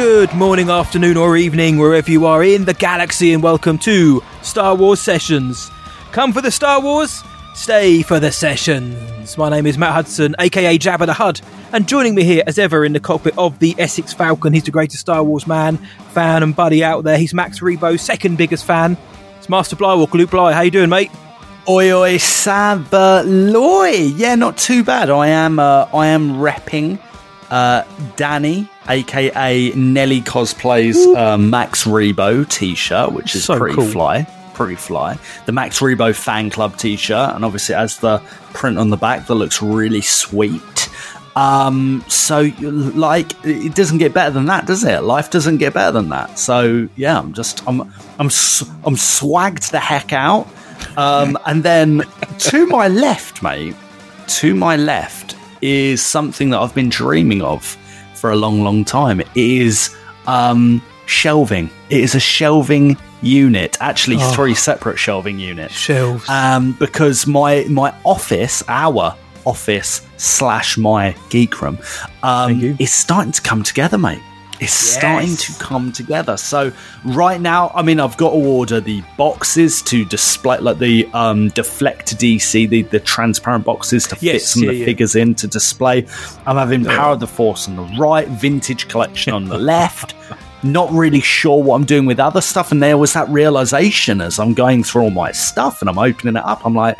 Good morning, afternoon, or evening, wherever you are in the galaxy, and welcome to Star Wars Sessions. Come for the Star Wars, stay for the sessions. My name is Matt Hudson, aka Jabba the Hud, and joining me here, as ever, in the cockpit of the Essex Falcon, he's the greatest Star Wars man, fan, and buddy out there. He's Max Rebo's second biggest fan. It's Master Blywalker, Luke Bly. How you doing, mate? Oi oi sabaloy. Yeah, not too bad. I am uh, I am repping uh, Danny, aka Nelly cosplays uh, Max Rebo t-shirt, which is So pretty cool. fly. Pretty fly. The Max Rebo fan club t-shirt, and obviously it has the print on the back that looks really sweet. Um, so like it doesn't get better than that, does it? Life doesn't get better than that. So yeah, I'm just I'm I'm I'm swagged the heck out. Um, and then to my left, mate, to my left is something that I've been dreaming of for a long, long time. It is um, shelving. It is a shelving unit, actually Oh. three separate shelving units Shelves. um, because my my office, our office slash my geek room, um, is starting to come together, mate. It's starting to come together. So right now, I mean, I've got to order the boxes to display, like the um, deflect DC, the, the transparent boxes to fit some yeah, of the yeah. figures in to display. I'm having Power of the Force on the right, Vintage Collection on the left. Not really sure what I'm doing with other stuff, and there was that realization as I'm going through all my stuff and I'm opening it up. I'm like,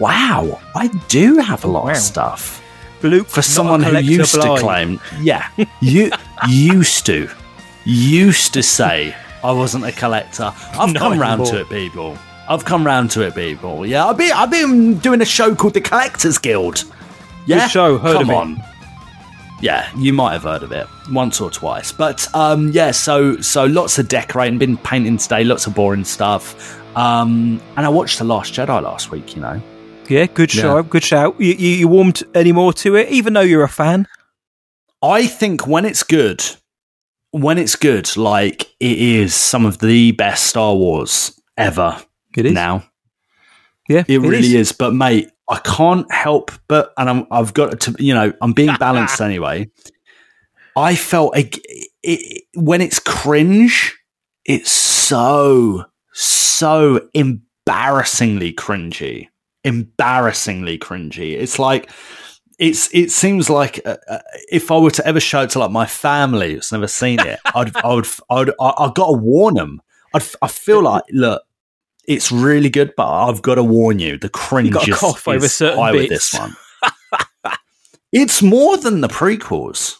wow, I do have a lot Wow. of stuff Luke, for someone who used to claim, yeah, you used to, used to say I wasn't a collector. I've Not come round to it, people. I've come round to it, people. Yeah, I've been, I've been doing a show called the Collectors Guild. Yeah, show, heard come of it. on. Yeah, you might have heard of it once or twice, but um, yeah. So, so lots of decorating, been painting today, lots of boring stuff. Um, and I watched The Last Jedi last week. You know, Yeah, good Yeah. show, good shout. You, you, you warmed any more to it, even though you're a fan? I think when it's good, when it's good, like it is some of the best Star Wars ever It is. now. Yeah, It, really is. is. But mate, I can't help but, and I'm, I've got to, you know, I'm being balanced anyway. I felt it, it, when it's cringe, it's so, so embarrassingly cringy. Embarrassingly cringy. It's like, it's it seems like uh, uh, if I were to ever show it to like my family who's never seen it, I'd I would I would I, got to warn them. I'd, I feel like look, it's really good, but I've got to warn you, the cringe gotta is, cough over certain high with bits. this one. it's more than the prequels.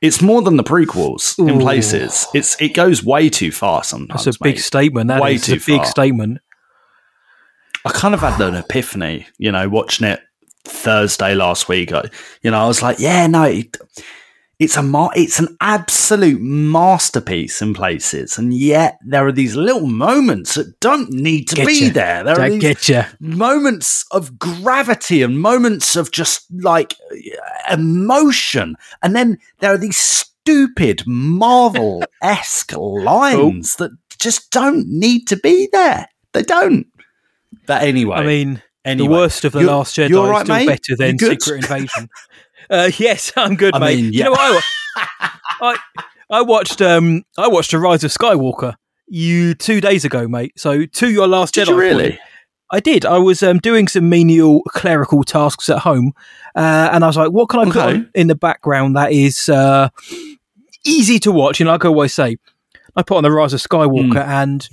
It's more than the prequels in places. It's it goes way too far sometimes. That's a big mate. statement. That Way is too a big far. statement. I kind of had an epiphany, you know, watching it Thursday last week. I, you know, I was like, yeah, no, it, it's a ma- it's an absolute masterpiece in places, and yet there are these little moments that don't need to Get be ya. there. There are I these moments of gravity and moments of just like emotion, and then there are these stupid Marvel esque lines that just don't need to be there. They don't. But anyway, I mean, Anyway, the worst of the Last Jedi is right, still mate? better than Secret Invasion. uh, yes, I'm good, I mate. mean, You know what? I, I I watched um I watched the Rise of Skywalker you two days ago, mate. So to your Last Did Jedi. really? I did. I was um, doing some menial clerical tasks at home, uh, and I was like, "What can I put Okay. on in the background that is uh, easy to watch?" You know, like I always say, I put on the Rise of Skywalker, Hmm. and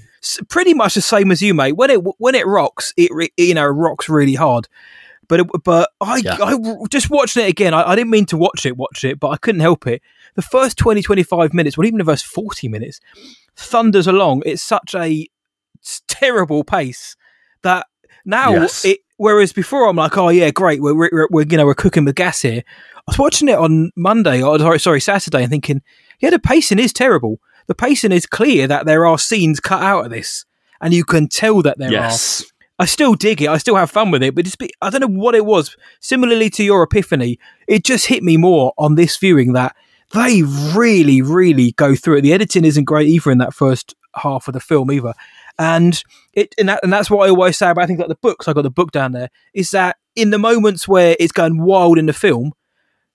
pretty much the same as you, mate. When it when it rocks, it re- you know rocks really hard. But it, but I, Yeah. I just watching it again. I, I didn't mean to watch it, watch it, but I couldn't help it. The first 20, 25 minutes, well, even the first forty minutes, thunders along. It's such a terrible pace that now Yes. it. Whereas before, I'm like, oh yeah, great, we're, we're, we're you know we're cooking with gas here. I was watching it on Monday, or sorry, sorry, Saturday, and thinking, yeah, the pacing is terrible. The pacing is clear that there are scenes cut out of this, and you can tell that there yes. are. I still dig it. I still have fun with it, but it's, I don't know what it was. Similarly to your epiphany, it just hit me more on this viewing that they really, really go through it. The editing isn't great either in that first half of the film either, and it and, that, and that's what I always say about things like the books. I got the book down there. Is that in the moments where it's going wild in the film,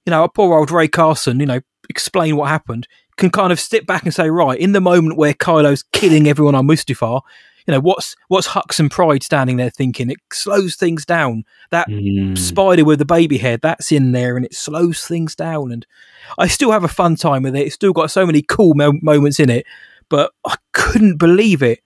you know, poor old Rae Carson, you know, explain what happened, can kind of step back and say, right, in the moment where Kylo's killing everyone on Mustafar, you know, what's what's Hux and Pryde standing there thinking? It slows things down. That Mm. spider with the baby head, that's in there, and it slows things down. And I still have a fun time with it. It's still got so many cool mo- moments in it, but I couldn't believe it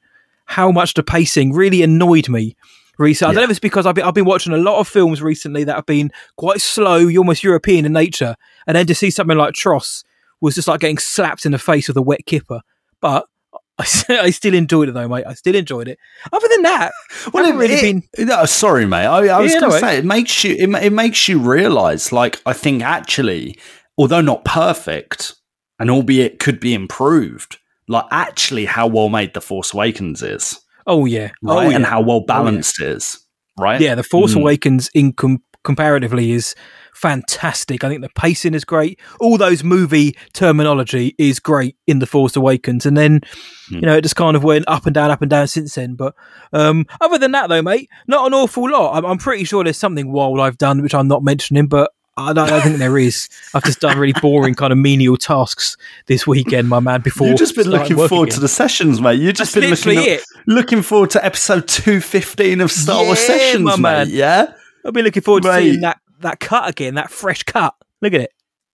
how much the pacing really annoyed me. Recently, I don't know if it's because I've been, I've been watching a lot of films recently that have been quite slow, almost European in nature, and then to see something like TROS was just like getting slapped in the face with a wet kipper. But I, I still enjoyed it though, mate. I still enjoyed it. Other than that, Well, it, really it- been. no, sorry, mate. I, I was Yeah, going no to say it makes you it, it makes you realise. Like, I think actually, although not perfect, and albeit could be improved, like actually how well made the Force Awakens is, Oh yeah, right, oh, yeah. and how well balanced it is, right? Yeah, The Force Mm. Awakens in com- comparatively is fantastic. I think the pacing is great. All those movie terminology is great in The Force Awakens, and then you know it just kind of went up and down, up and down since then. But um, other than that, though, mate, not an awful lot. I'm, I'm pretty sure there's something wild I've done which I'm not mentioning, but. I don't, I don't think there is. I've just done really boring kind of menial tasks this weekend, my man. Before You've just been looking forward again. to the sessions, mate. You've just That's been looking, it. looking forward to episode two fifteen of Star Wars sessions, my mate. man. Yeah, I've been looking forward to Mate. seeing that that cut again, that fresh cut. Look at it.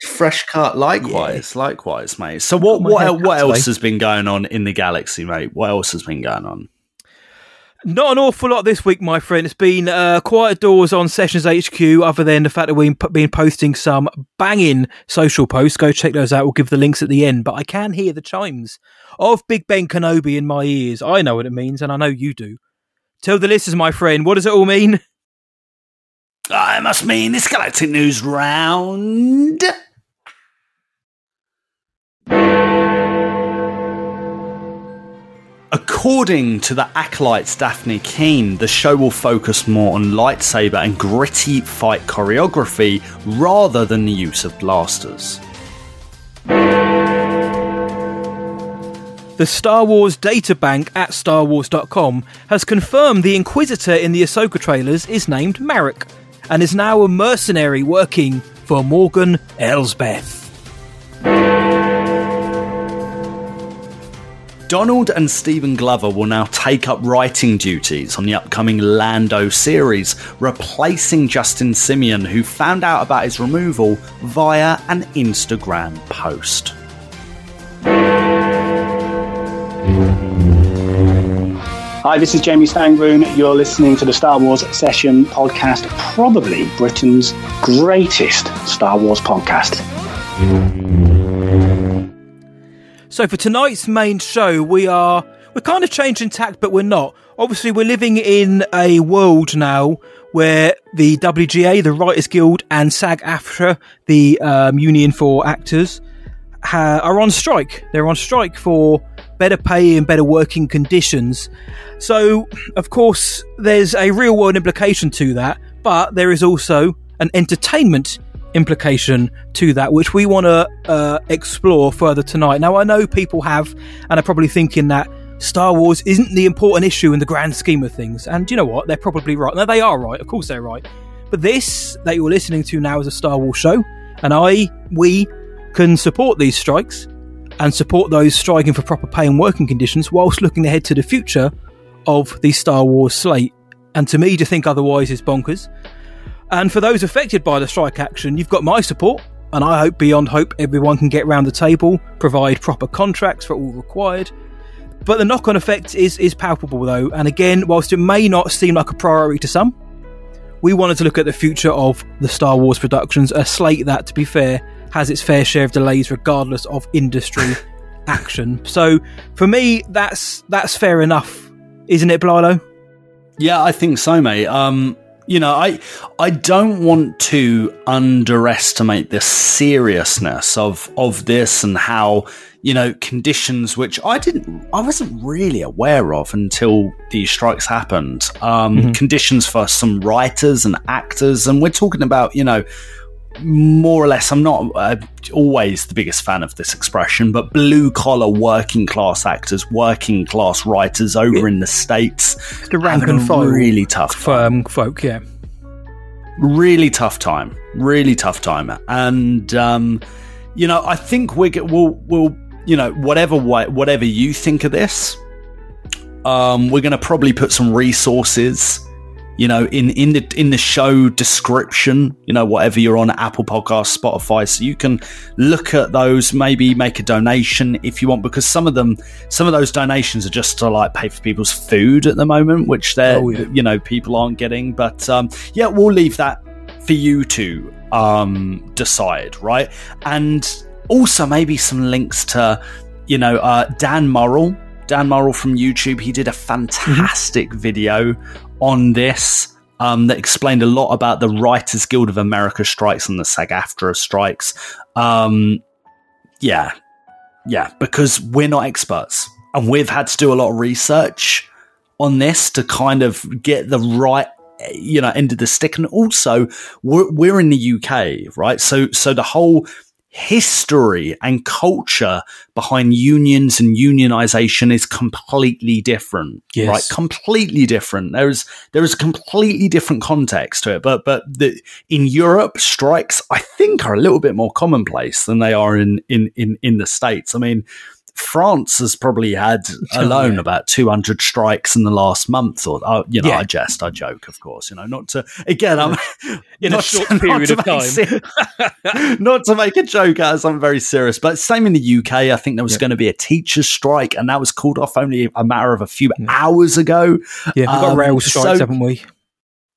fresh cut. Likewise, likewise, mate. So what what head el- cut what else today. has been going on in the galaxy, mate? What else has been going on? Not an awful lot this week, my friend. It's been uh, quiet doors on Sessions HQ, other than the fact that we've been posting some banging social posts. Go check those out. We'll give the links at the end. But I can hear the chimes of Big Ben Kenobi in my ears. I know what it means, and I know you do. Tell the listeners, my friend, what does it all mean? I must mean this galactic news round. According to the acolytes Dafne Keen, the show will focus more on lightsaber and gritty fight choreography rather than the use of blasters. The Star Wars databank at StarWars.com has confirmed the Inquisitor in the Ahsoka trailers is named Marrok and is now a mercenary working for Morgan Elsbeth. Donald and Stephen Glover will now take up writing duties on the upcoming Lando series, replacing Justin Simien, who found out about his removal via an Instagram post. Hi, this is Jamie Stangroon. You're listening to the Star Wars Session podcast, probably Britain's greatest Star Wars podcast. So for tonight's main show, we are we're kind of changing tack, but we're not. Obviously, we're living in a world now where the WGA, the Writers Guild, and SAG-AFTRA, the um, Union for Actors, ha- are on strike. They're on strike for better pay and better working conditions. So, of course, there's a real world implication to that, but there is also an entertainment implication to that, which we want to uh, explore further tonight. Now, I know people have and are probably thinking that Star Wars isn't the important issue in the grand scheme of things. And you know what? They're probably right. No, they are right. Of course, they're right. But this that you're listening to now is a Star Wars show, and I, we, can support these strikes and support those striking for proper pay and working conditions whilst looking ahead to the future of the Star Wars slate. And to me, to think otherwise is bonkers. And for those affected by the strike action, you've got my support. And I hope beyond hope everyone can get round the table, provide proper contracts for all required. But the knock on effect is, is palpable though. And again, whilst it may not seem like a priority to some, we wanted to look at the future of the Star Wars productions, a slate that, to be fair, has its fair share of delays regardless of industry action. So for me, that's that's fair enough, isn't it, Blilo? Yeah, I think so, mate. Um, you know, I I don't want to underestimate the seriousness of of this and how you know conditions which I didn't I wasn't really aware of until these strikes happened. Um, Conditions for some writers and actors, and we're talking about you know more or less. I'm not uh, always the biggest fan of this expression, but blue collar working class actors, working class writers over in the states, The rank and file really tough time um, folk, yeah. really tough time, really tough time, and um, you know, I think we get, we'll we'll you know whatever way, whatever you think of this, um, we're going to probably put some resources, you know, in in the in the show description, you know, whatever you're on Apple podcast Spotify, so you can look at those, maybe make a donation if you want, because some of them, some of those donations are just to like pay for people's food at the moment, which they're Oh, yeah. you know people aren't getting. But um, yeah, we'll leave that for you to um, decide, right? And also maybe some links to you know uh, Dan Murrell. Dan Murrell from YouTube, he did a fantastic video on this um, that explained a lot about the Writers Guild of America strikes and the SAG-AFTRA strikes. Um, yeah, yeah, because we're not experts and we've had to do a lot of research on this to kind of get the right you know end of the stick. And also we're, we're in the UK right? So so the whole history and culture behind unions and unionization is completely different Yes. right? Completely different. There's there is a completely different context to it but but the, in Europe strikes I think are a little bit more commonplace than they are in in in, in the states. I mean France has probably had alone yeah. about 200 strikes in the last month or uh, you know Yeah. I jest I joke of course you know not to again I'm In a short to- period of time, not to make a joke out of something very serious but same in the UK I think there was going to be a teachers strike and that was called off only a matter of a few hours ago Yeah, we've got Um, rail strikes, so- haven't we?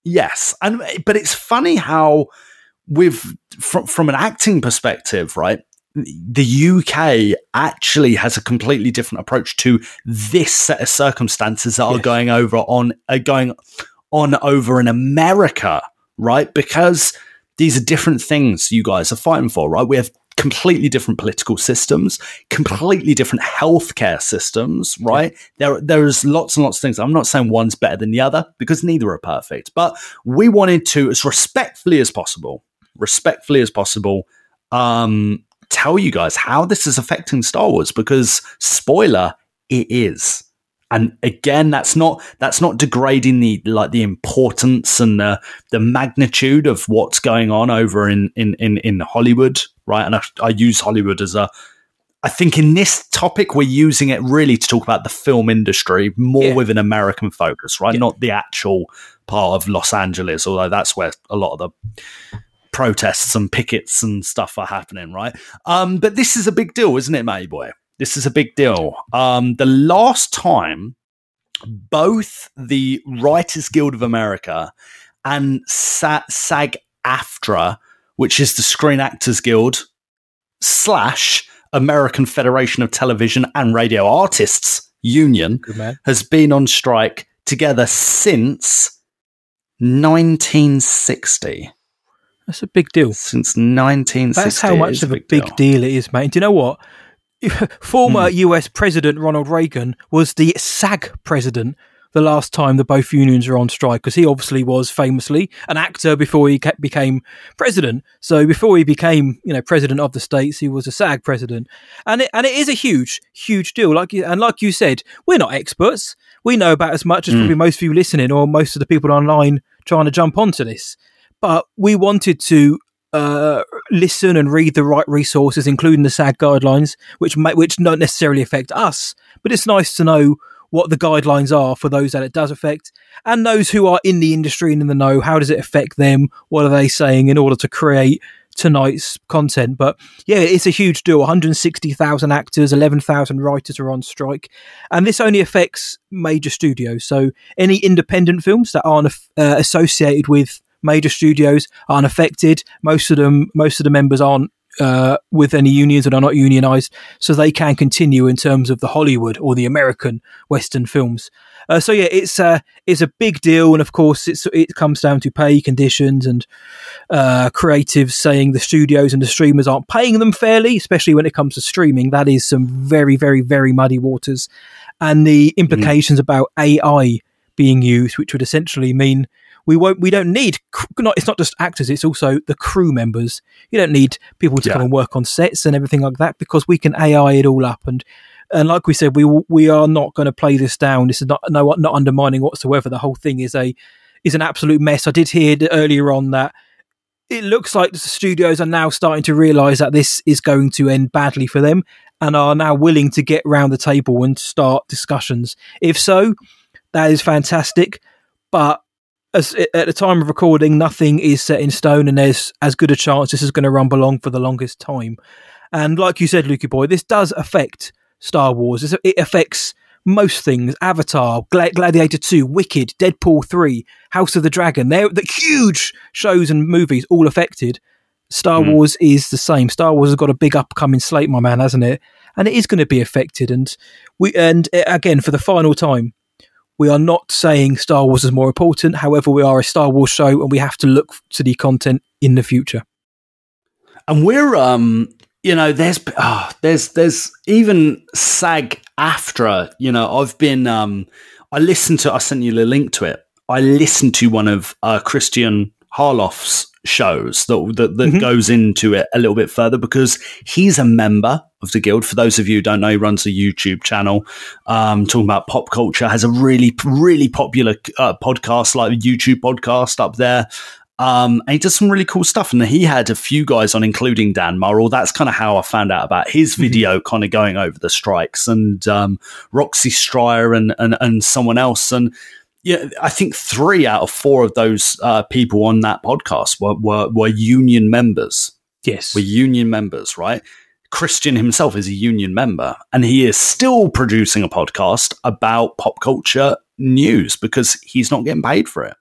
Yes, and but it's funny how with from from an acting perspective, right? The UK actually has a completely different approach to this set of circumstances that are going over on uh, going on over in America, right? Because these are different things you guys are fighting for, right? We have completely different political systems, completely different healthcare systems, right? There, there's lots and lots of things. I'm not saying one's better than the other because neither are perfect, but we wanted to, as respectfully as possible, respectfully as possible, um, tell you guys how this is affecting Star Wars because spoiler, it is. And again, that's not that's not degrading the like the importance and the the magnitude of what's going on over in in in, in Hollywood, right? And I, I use Hollywood as a I think in this topic we're using it really to talk about the film industry more Yeah. with an American focus, right? Yeah. Not the actual part of Los Angeles, although that's where a lot of the protests and pickets and stuff are happening, right? Um, but this is a big deal, isn't it, Matty Boy? This is a big deal. Um, the last time both the Writers Guild of America and Sa- SAG AFTRA, which is the Screen Actors Guild slash American Federation of Television and Radio Artists Union, has been on strike together since 1960. That's a big deal. Since 1960. That's how much of a big deal. it is, mate. Do you know what? Former Hmm. US President Ronald Reagan was the SAG president the last time that both unions were on strike because he obviously was famously an actor before he ca- became president. So before he became, you know, president of the states, he was a SAG president, and it, and it is a huge, huge deal. Like you, and like you said, we're not experts. We know about as much as probably most of you listening or most of the people online trying to jump onto this. But we wanted to uh, listen and read the right resources, including the SAG guidelines, which may, which don't necessarily affect us, but it's nice to know what the guidelines are for those that it does affect, and those who are in the industry and in the know. How does it affect them? What are they saying in order to create tonight's content? But yeah, it's a huge deal. 160,000 actors, 11,000 writers are on strike, and this only affects major studios. So any independent films that aren't uh, associated with major studios aren't affected. Most of them, most of the members aren't uh, with any unions that are not unionized, so they can continue in terms of the Hollywood or the American Western films. Uh, so yeah, it's a it's a big deal, and of course, it's it comes down to pay conditions and uh, creatives saying the studios and the streamers aren't paying them fairly, especially when it comes to streaming. That is some very very very muddy waters, and the implications about AI being used, which would essentially mean we won't we don't need not it's not just actors it's also the crew members. You don't need people to Yeah. come and work on sets and everything like that because we can ai it all up and and like we said we we are not going to play this down. This is not no not undermining whatsoever. The whole thing is a is an absolute mess. I did hear earlier on that it looks like the studios are now starting to realize that this is going to end badly for them and are now willing to get round the table and start discussions. If so that is fantastic but as, at the time of recording, nothing is set in stone, and there's as good a chance this is going to rumble on for the longest time. And like you said, Lukey boy, this does affect Star Wars. It affects most things: Avatar, Gla- Gladiator Two, Wicked, Deadpool Three, House of the Dragon. They're the huge shows and movies all affected. Star Mm. Wars is the same. Star Wars has got a big upcoming slate, my man, hasn't it? And it is going to be affected. And we and uh, again for the final time, we are not saying Star Wars is more important. However, we are a Star Wars show, and we have to look to the content in the future. and we're um you know there's ah there's there's even sag aftra you know i've been um i listened to i sent you the link to it i listened to one of uh Kristian Harloff's shows that that, that Mhm. goes into it a little bit further because he's a member of the guild for those of you who don't know he runs a youtube channel um talking about pop culture has a really really popular uh, podcast like a youtube podcast up there um, and he does some really cool stuff. And he had a few guys on, including Dan Murrell. That's kind of how I found out about his video, kind of going over the strikes, and um, Roxy Striar and, and and someone else. And yeah, I think three out of four of those uh, people on that podcast were, were were union members. Yes, Were union members, right? Kristian himself is a union member, and he is still producing a podcast about pop culture news because he's not getting paid for it.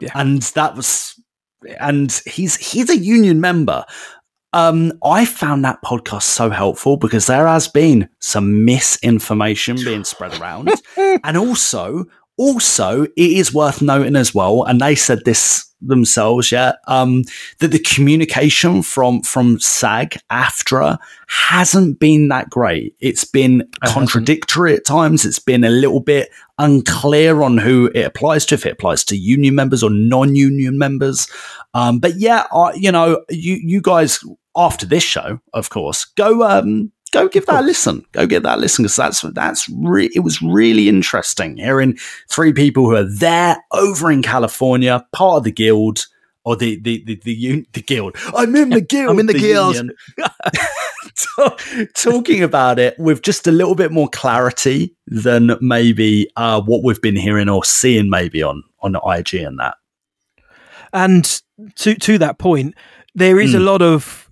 Yeah. And that was, and he's he's a union member. Um, I found that podcast so helpful because there has been some misinformation being spread around, and also, also, it is worth noting as well, and they said this themselves, yeah, um, that the communication from from SAG AFTRA hasn't been that great. It's been contradictory at times. It's been a little bit unclear on who it applies to, if it applies to union members or non-union members. Um, but yeah, I, you know, you you guys after this show, of course, go um go give that a listen. Go give that a listen because that's that's re- it was really interesting hearing three people who are there over in California, part of the guild or the the the the, un- the guild. I'm in the guild. I'm in the guild. talking about it with just a little bit more clarity than maybe uh, what we've been hearing or seeing maybe on on IG and that. And to to that point, there is a Mm. lot of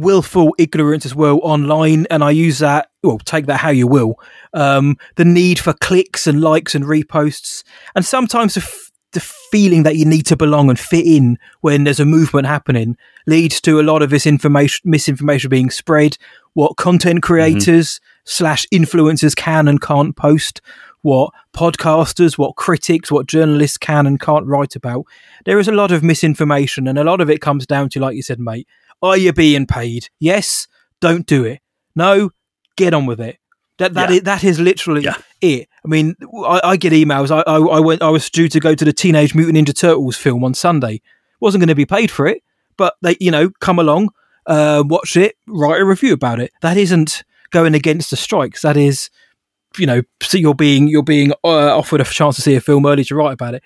willful ignorance as well online, and I use that. Well, take that how you will. Um, the need for clicks and likes and reposts, and sometimes the, f- the feeling that you need to belong and fit in when there's a movement happening leads to a lot of this information, misinformation being spread. What content creators slash influencers can and can't post, what podcasters, what critics, what journalists can and can't write about. There is a lot of misinformation, and a lot of it comes down to, like you said, mate, are you being paid? Yes, don't do it. No, get on with it. That that Yeah. is, that is literally Yeah. it. I mean, I, I get emails. I, I I went. I was due to go to the Teenage Mutant Ninja Turtles film on Sunday. wasn't going to be paid for it, but they, you know, come along, uh, watch it, write a review about it. That isn't going against the strikes. That is, you know, so you're being you're being uh, offered a chance to see a film early to write about it.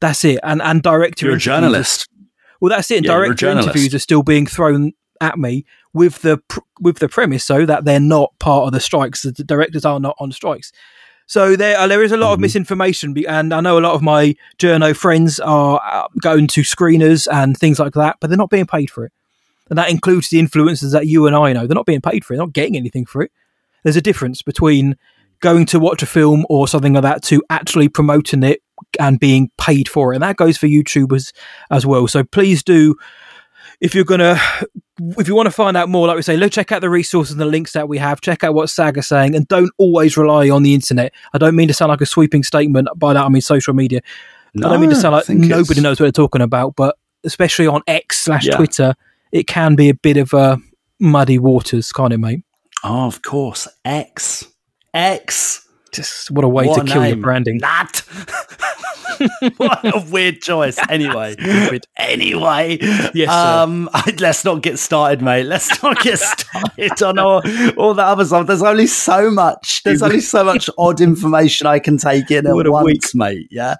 That's it. And and director You're a journalist. Well, that's it. And Yeah, director interviews are still being thrown at me with the pr- with the premise, so that they're not part of the strikes. The directors are not on strikes. So there, uh, there is a lot of Mhm. misinformation, and I know a lot of my journo friends are uh, going to screeners and things like that, but they're not being paid for it, and that includes the influencers that you and I know. They're not being paid for it; they're not getting anything for it. There's a difference between going to watch a film or something like that to actually promoting it and being paid for it, and that goes for YouTubers as well. So please do if you're going to if you want to find out more, like we say, look, check out the resources and the links that we have. Check out what SAG are saying, and don't always rely on the internet. I don't mean to sound like a sweeping statement. By that, I mean social media. I don't mean to sound like nobody it's- knows what they're talking about, but especially on X slash Yeah. Twitter, it can be a bit of uh, muddy waters, can't it, mate? Oh, of course. X. X. Just what a way What to kill your branding. Nat. what a weird choice. Anyway. anyway. Yes, um, let's not get started, mate. Let's not get started on all, all the other stuff. There's only so much. There's only so much odd information I can take in at What once, week. mate. Yeah.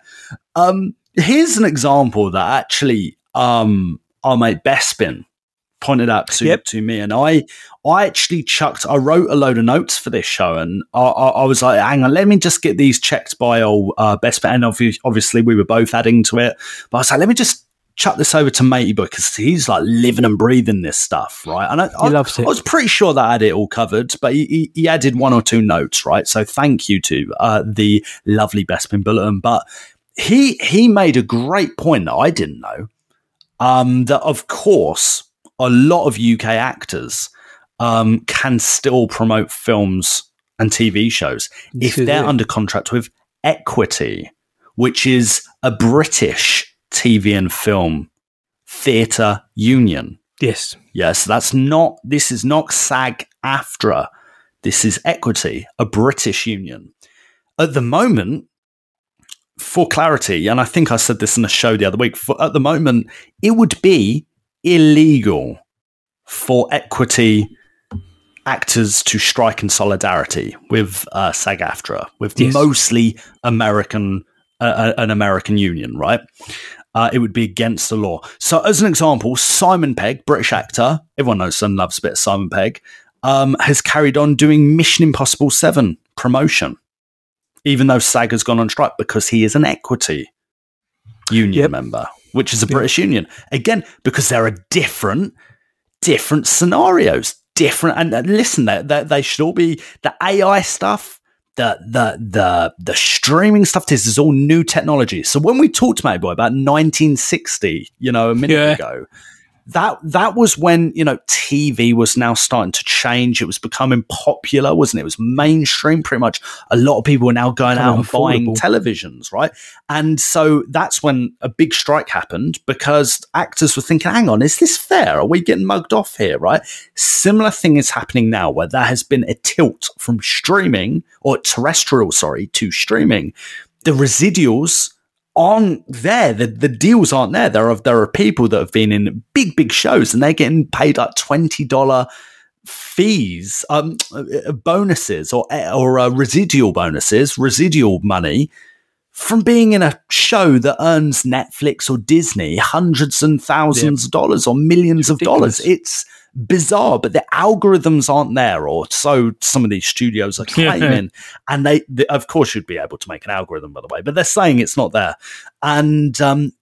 Um, here's an example that actually um our mate Bespin pointed out to, Yep. to me and I I actually chucked I wrote a load of notes for this show and I, I, I was like hang on let me just get these checked by old uh, Bespin and obviously we were both adding to it but I was like let me just chuck this over to matey because he's like living and breathing this stuff right and I, I, loves it. I was pretty sure that I had it all covered but he, he, he added one or two notes right so thank you to uh, the lovely Bespin Bulletin but he he made a great point that I didn't know. Um, that of course a lot of UK actors um, can still promote films and TV shows if they're under contract with Equity, which is a British TV and film theatre union. Yes. Yes, that's not. This is not SAG AFTRA. This is Equity, a British union. At the moment, for clarity, and I think I said this in a show the other week. For, at the moment, it would be illegal for Equity actors to strike in solidarity with uh, SAG AFTRA, with Yes. mostly American, uh, uh, an American union, right? uh, it would be against the law. So, as an example, Simon Pegg, British actor, everyone knows and loves a bit of Simon Pegg, um, has carried on doing Mission Impossible 7 promotion, even though SAG has gone on strike because he is an equity union Yep. member, which is a Yep. British union. Again, because there are different, different scenarios, different. And listen, they, they, they should all be the AI stuff the the the the streaming stuff this is all new technology so when we talked mate boy about 1960 you know a minute Yeah. ago that that was when you know tv was now starting to change. It was becoming popular wasn't it? It was mainstream pretty much. A lot of people were now going out and Becoming buying televisions right? And so that's when a big strike happened because actors were thinking hang on is this fair? Are we getting mugged off here? Right? Similar thing is happening now where there has been a tilt from streaming or terrestrial sorry to streaming. The residuals aren't there. The, the deals aren't there. There are there are people that have been in big big shows and they're getting paid like $20 fees um uh, bonuses or or uh, residual bonuses residual money from being in a show that earns Netflix or Disney hundreds and thousands of dollars or millions of dollars. It's bizarre, but the algorithms aren't there, or so some of these studios are claiming. and they, they, of course, you'd be able to make an algorithm, by the way, but they're saying it's not there. And um,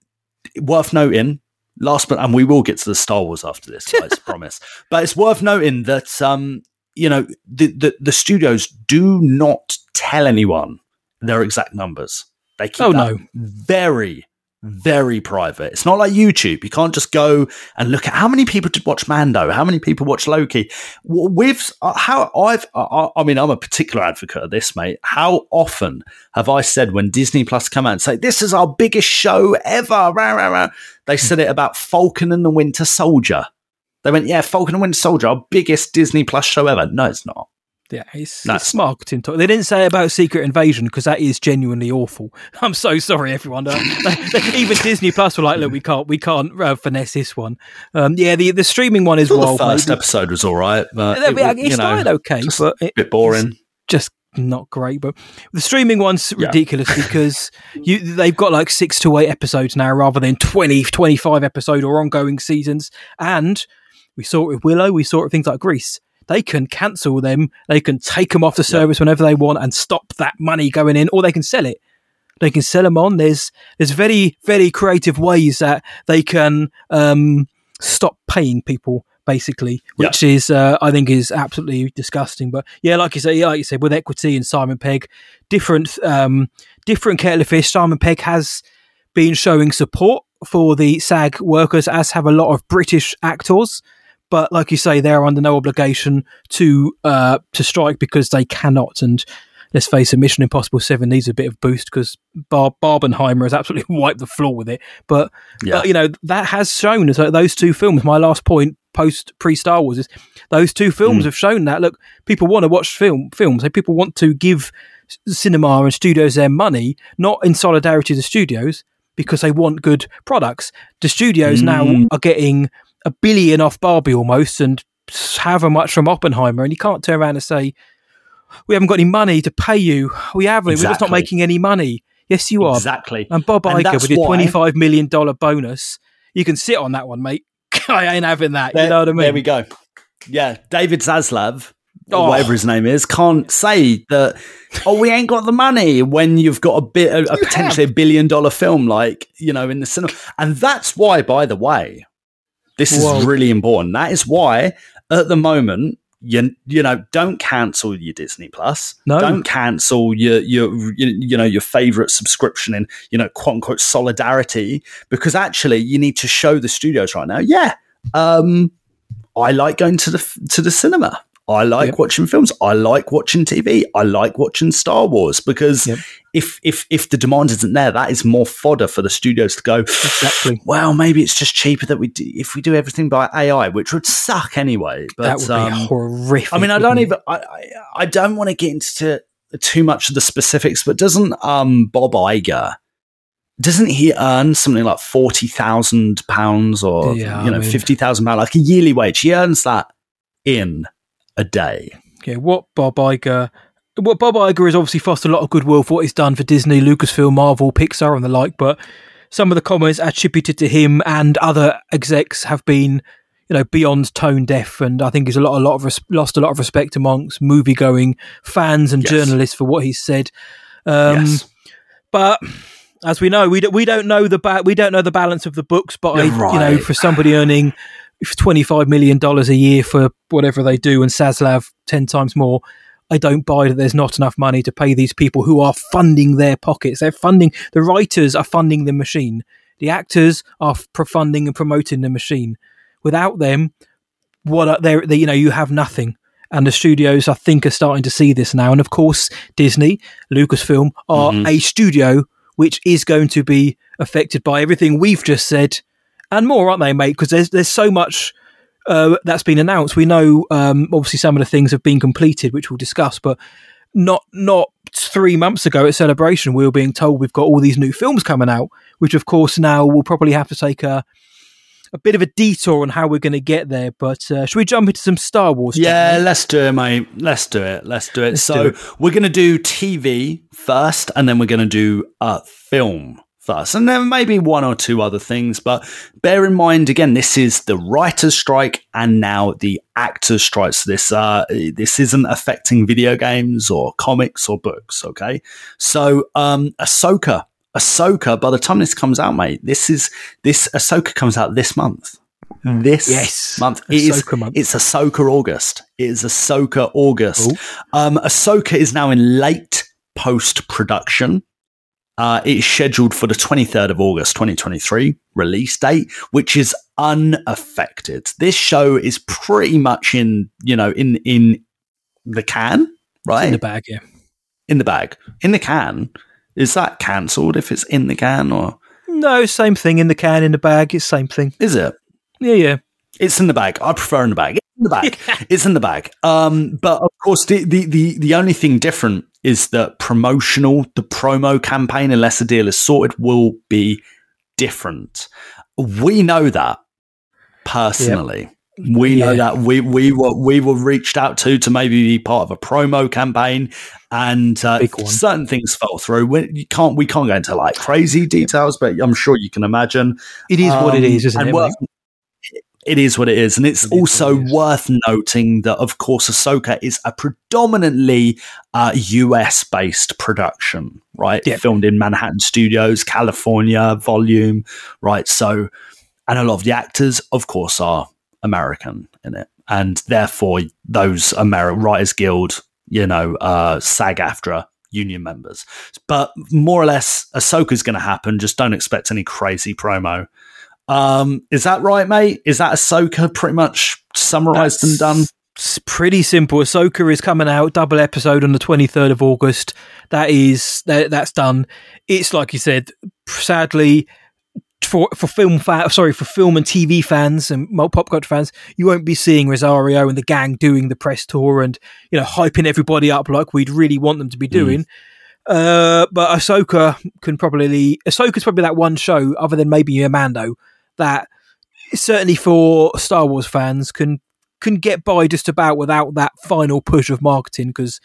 worth noting, last but and we will get to the Star Wars after this, I promise. But it's worth noting that um, you know the, the the studios do not tell anyone their exact numbers. They keep Oh, no. very very private. It's not like YouTube. You can't just go and look at how many people did watch Mando, how many people watch Loki. With uh, how I've, I, I mean, I'm a particular advocate of this, mate. How often have I said when Disney Plus come out and say this is our biggest show ever? Rah, rah, rah. They said it about Falcon and the Winter Soldier. They went, yeah, Falcon and Winter Soldier, our biggest Disney Plus show ever. No, it's not. Yeah, it's, No. it's marketing talk. They didn't say about Secret Invasion because that is genuinely awful. I'm so sorry, everyone. Uh, even Disney Plus were like, "Look, we can't, we can't uh, finesse this one." Um, yeah, the the streaming one is wild. the first mate. episode was all right, but Yeah, it, it you know, started okay, but a bit boring. just not great. But the streaming one's Yeah. ridiculous because you they've got like six to eight episodes now rather than 20, 25 episode or ongoing seasons. And we saw it with Willow, we saw it with things like Grease. They can cancel them, they can take them off the service whenever they want and stop that money going in, or they can sell it. They can sell them on. There's there's very very creative ways that they can um, stop paying people basically, which is uh, I think is absolutely disgusting. But yeah, like you say, yeah, like you said, with equity and Simon Pegg, different um, different kettle of fish. Simon Pegg has been showing support for the SAG workers, as have a lot of British actors. But like you say, they're under no obligation to uh, to strike because they cannot. And let's face it, Mission Impossible Seven needs a bit of boost because Bar- Barbenheimer has absolutely wiped the floor with it. But, Yeah. but you know that has shown as those two films. My last point post pre Star Wars is those two films Mm. have shown that look, people want to watch film films. Like, People want to give cinema and studios their money, not in solidarity to the studios because they want good products. The studios now Mm. are getting a billion off Barbie almost, and however much from Oppenheimer, and you can't turn around and say we haven't got any money to pay you. We haven't. We're just not making any money. Yes, you are. Exactly. And Bob And Iger with your why- twenty-five million dollar bonus, you can sit on that one, mate. I ain't having that. you know what I mean? There we go. Yeah, David Zaslav, or Oh. whatever his name is, can't say that. Oh, we ain't got the money when you've got a bit, a, a potentially a billion dollar film, like you know, in the cinema, and that's why, by the way, this Whoa. is really important. That is why, at the moment, you you know, don't cancel your Disney Plus. No. don't cancel your your you, you know your favorite subscription in you know quote unquote solidarity because actually you need to show the studios right now. Yeah, um, I like going to the to the cinema. I like Yep. watching films. I like watching TV. I like watching Star Wars because Yep. If if if the demand isn't there, that is more fodder for the studios to go. Exactly. Well, maybe it's just cheaper that we do if we do everything by AI, which would suck anyway. But that would be um, horrific. I mean, I don't even. I, I, I don't want to get into too much of the specifics, but doesn't um Bob Iger? Doesn't he earn something like forty thousand pounds or Yeah, you know I mean- fifty thousand pounds, like a yearly wage? He earns that in a day. Okay, what Bob Iger, what Bob Iger has obviously fostered a lot of goodwill for what he's done for Disney, Lucasfilm, Marvel, Pixar, and the like. But some of the comments attributed to him and other execs have been, you know, beyond tone deaf, and I think he's a lot, a lot of res- lost a lot of respect amongst movie going fans and Yes. journalists for what he's said. Um, yes, but as we know, we don't, we don't know the ba- we don't know the balance of the books. But I, You're you know, for somebody earning twenty five million dollars a year for whatever they do, and Zaslav ten times more, I don't buy that there's not enough money to pay these people who are funding their pockets. They're funding the writers are funding the machine. The actors are funding and promoting the machine. Without them, what are they? they- You know, you have nothing. And the studios, I think, are starting to see this now. And of course, Disney, Lucasfilm are Mhm. a studio which is going to be affected by everything we've just said and more, aren't they, mate? Because there's there's so much uh, that's been announced. We know, um, obviously, some of the things have been completed, which we'll discuss, but not not three months ago at Celebration, we were being told we've got all these new films coming out, which of course now we'll probably have to take a a bit of a detour on how we're going to get there. But uh, should we jump into some Star Wars? yeah. Let's do it, mate. Let's do it. Let's do it. Let's so do it. we're gonna do TV first, and then we're gonna do uh, film first, and then maybe one or two other things. But bear in mind, again, this is the writers' strike and now the actors' strike. So this uh, this isn't affecting video games or comics or books. Okay, so um, Ahsoka, Ahsoka. By the time this comes out, mate, this is this Ahsoka comes out this month. This Yes, month it is month. it's Ahsoka August. It is Ahsoka August. Oh. Um, Ahsoka is now in late post production. Uh, it is scheduled for the 23rd of August 2023 release date, which is unaffected. This show is pretty much in, you know, in in the can, right? in the bag, yeah. in the bag. In the can. Is that cancelled if it's in the can or No, same thing in the can, in the bag. It's same thing. is it? Yeah, yeah. It's in the bag. I prefer in the bag. It's in the bag. it's in the bag. Um, but of course, the, the the the only thing different is that promotional, the promo campaign, unless the deal is sorted, will be different. We know that personally. We know Yeah. that we we were we were reached out to to maybe be part of a promo campaign, and uh, certain things fell through. We can't we can't go into like crazy details, but I'm sure you can imagine. It is what it Um, is, isn't it? It is what it is. And it's It also is. worth noting that, of course, Ahsoka is a predominantly uh, US based production, right? Yeah. Filmed in Manhattan Studios, California, volume, right? So, and a lot of the actors, of course, are American in it. And therefore, those Ameri- Writers Guild, you know, uh, SAG AFTRA union members. But more or less, Ahsoka's going to happen. Just don't expect any crazy promo. Um, is that right, mate? Is that Ahsoka pretty much summarized and done? It's pretty simple. Ahsoka is coming out double episode on the 23rd of August. That is that, that's done. It's like you said, sadly for for film fa- sorry for film and TV fans and pop culture fans, you won't be seeing Rosario and the gang doing the press tour and you know hyping everybody up like we'd really want them to be doing. Uh, but Ahsoka can probably Ahsoka's probably that one show other than maybe Mando that certainly for Star Wars fans can can get by just about without that final push of marketing because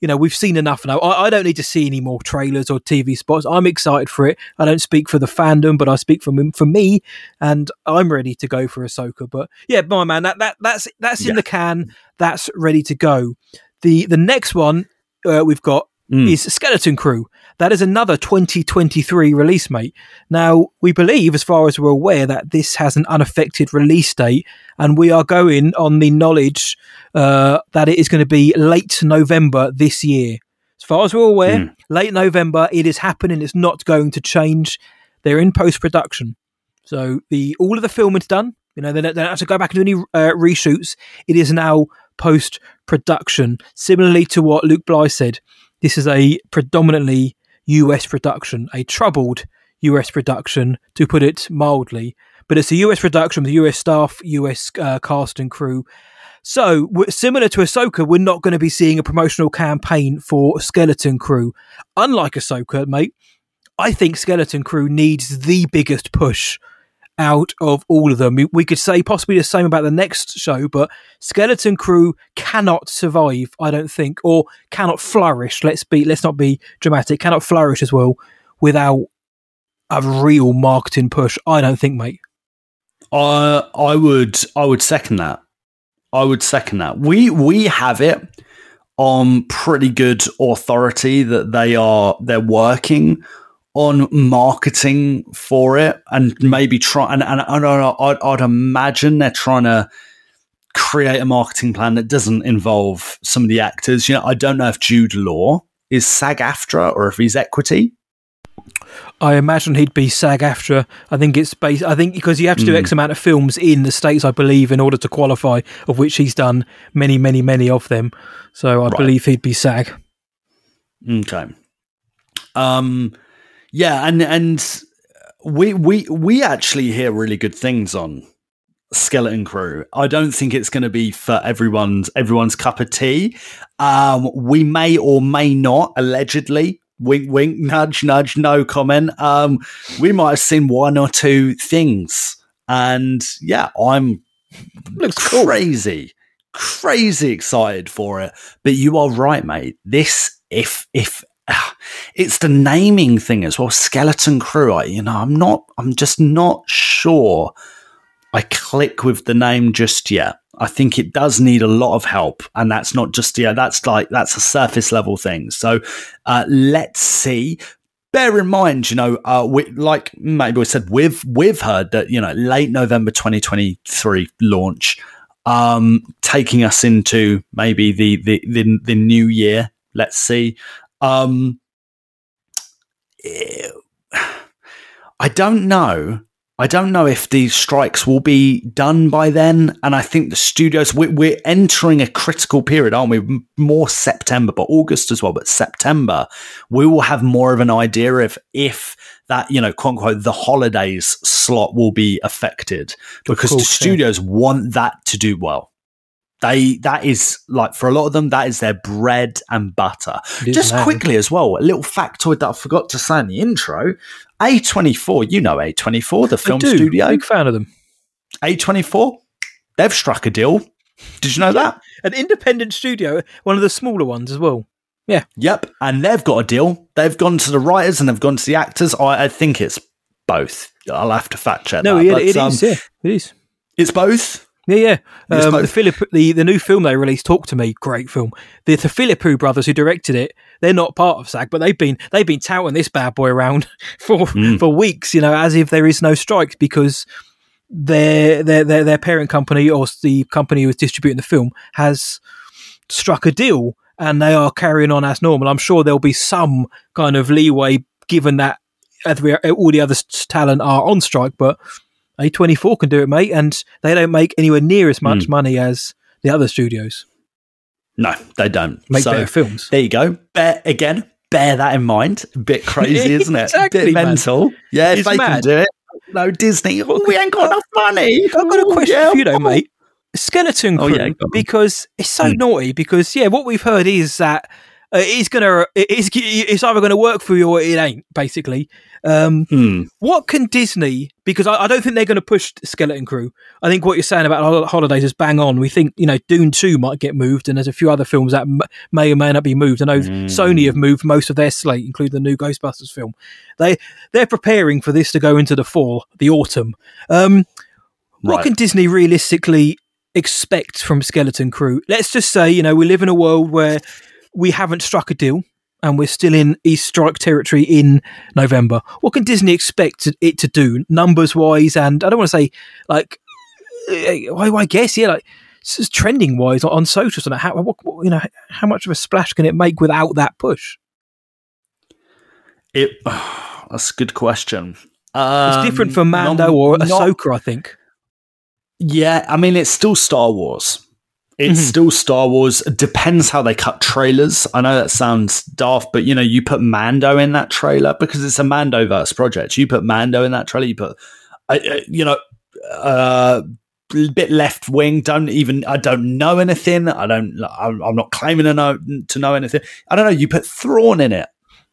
you know we've seen enough now. I, I don't need to see any more trailers or TV spots. I'm excited for it. I don't speak for the fandom, but I speak for for me, and I'm ready to go for Ahsoka. But yeah, my man, that that that's that's Yeah. in the can. That's ready to go. The the next one uh, we've got Mm. is Skeleton Crew. That is another 2023 release, mate. Now, we believe, as far as we're aware, that this has an unaffected release date, and we are going on the knowledge uh, that it is going to be late November this year. As far as we're aware, Mm. late November, it is happening. It's not going to change. They're in post production. So the all of the filming's done. You know, they don't, they don't have to go back and do any uh, reshoots. It is now post production. Similarly to what Luke Bly said, this is a predominantly US production, a troubled US production, to put it mildly. But it's a US production with US staff, US uh, cast and crew. So, similar to Ahsoka, we're not going to be seeing a promotional campaign for Skeleton Crew. Unlike Ahsoka, mate, I think Skeleton Crew needs the biggest push out of all of them. We- could say possibly the same about the next show, but Skeleton Crew cannot survive, I don't think, or cannot flourish. Let's be let's not be dramatic. Cannot flourish as well without a real marketing push. I don't think, mate. I I would I would second that. I would second that. We we have it on pretty good authority that they are they're working on marketing for it and maybe try and, and, and I'd, I'd imagine they're trying to create a marketing plan that doesn't involve some of the actors. You know, I don't know if Jude Law is SAG AFTRA or if he's equity. I imagine he'd be SAG AFTRA. I think it's based. I think because you have to do Mm. X amount of films in the states, I believe, in order to qualify. Of which he's done many, many, many of them. So I Right. believe he'd be SAG. Okay. Um yeah, and and we we we actually hear really good things on Skeleton Crew. I don't think it's going to be for everyone's everyone's cup of tea. Um we may or may not allegedly wink wink nudge nudge no comment. Um we might have seen one or two things and yeah, I'm Looks cool. crazy crazy excited for it but you are right mate this if if it's the naming thing as well skeleton crew I, you know i'm not i'm just not sure i click with the name just yet i think it does need a lot of help and that's not just yeah that's like that's a surface level thing so uh let's see bear in mind, you know, uh, we, like maybe we said, we've we've heard that you know late November 2023 launch, um, taking us into maybe the the the, the new year. Let's see. Um, I don't know. I don't know if these strikes will be done by then. And I think the studios, we're, we're entering a critical period, aren't we? More September, but August as well, but September, we will have more of an idea of if that, you know, quote unquote, the holidays slot will be affected because the course, yeah. studios want that to do well. They, that is like for a lot of them, that is their bread and butter. It is Just quickly as well, a little factoid that I forgot to say in the intro. A24, you know A24, the film studio. Big fan of them. A24, they've struck a deal. Did you know that? An independent studio, one of the smaller ones as well. Yeah. Yep. And they've got a deal. They've gone to the writers and they've gone to the actors. I, I think it's both. I'll have to fact check No, that. yeah, but, it is. um, Yeah, it is. It's both. Yeah, yeah. Um, both. Philip, the, the new film they released, Talk to Me, great film. The, the Philippou brothers who directed it, they're not part of SAG, but they've been they've been touting this bad boy around for Mm. for weeks, you know, as if there is no strikes because their their their, their parent company or the company who is distributing the film has struck a deal and they are carrying on as normal. I'm sure there'll be some kind of leeway given that all the other talent are on strike, but A24 can do it, mate, and they don't make anywhere near as much money as the other studios. No, they don't. Make so better films. there you go. Bear, again, bear that in mind. A bit crazy, isn't it? Exactly, bit man. mental. Yeah, if they mad. can do it. No, Disney. Oh, we ain't got enough money. I've got a Oh, question yeah. for you, though, mate. Skeleton Oh, Crew, yeah, because it's so Hmm. naughty. Because yeah, what we've heard is that it's gonna, it's, it's either going to work for you or it ain't. Basically, um, Hmm. what can Disney? Because I, I don't think they're going to push Skeleton Crew. I think what you're saying about holidays is bang on. We think you know Dune Two might get moved, and there's a few other films that may or may not be moved. I know Hmm. Sony have moved most of their slate, including the new Ghostbusters film. They they're preparing for this to go into the fall, the autumn. Um, what Right. can Disney realistically expect from Skeleton Crew? Let's just say, you know, we live in a world where we haven't struck a deal and we're still in East Strike territory in November. What can Disney expect it to do, numbers wise? And I don't want to say, like, uh, I, I guess, yeah, like, trending wise on, socials and how, what, you know, how much of a splash can it make without that push? It. that's a good question. It's Um, different from Mando not- or not- Ahsoka, I think. Yeah, I mean, it's still Star Wars. It's Mhm. still Star Wars. Depends how they cut trailers. I know that sounds daft, but you know, you put Mando in that trailer because it's a Mando Mandoverse project. You put Mando in that trailer. You put, uh, you know, uh, a bit left wing. Don't even. I don't know anything. I don't. I'm, I'm not claiming to know to know anything. I don't know. You put Thrawn in it.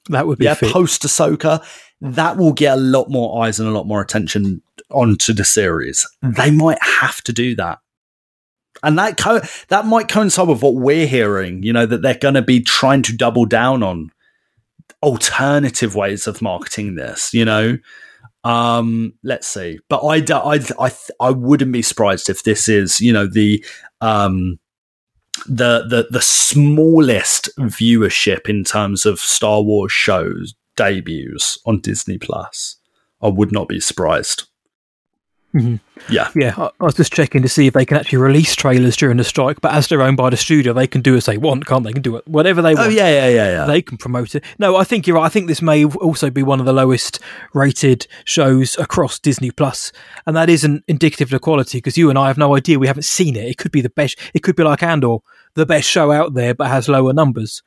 That would be Yeah, fit. post Ahsoka. That will get a lot more eyes and a lot more attention onto the series. They might have to do that. And that co- that might coincide with what we're hearing, you know, that they're going to be trying to double down on alternative ways of marketing this, you know. Um, let's see. But I I I I wouldn't be surprised if this is, you know, the um the the the smallest viewership in terms of Star Wars shows debuts on Disney Plus. I would not be surprised. Mhm. Yeah. Yeah, I, I was just checking to see if they can actually release trailers during the strike, but as they're owned by the studio, they can do as they want, can't they? They can do it whatever they want. Oh yeah, yeah, yeah, yeah. They can promote it. No, I think you're right. I think this may also be one of the lowest rated shows across Disney Plus, and that isn't indicative of quality because you and I have no idea. We haven't seen it. It could be the best. It could be like Andor, the best show out there, but has lower numbers.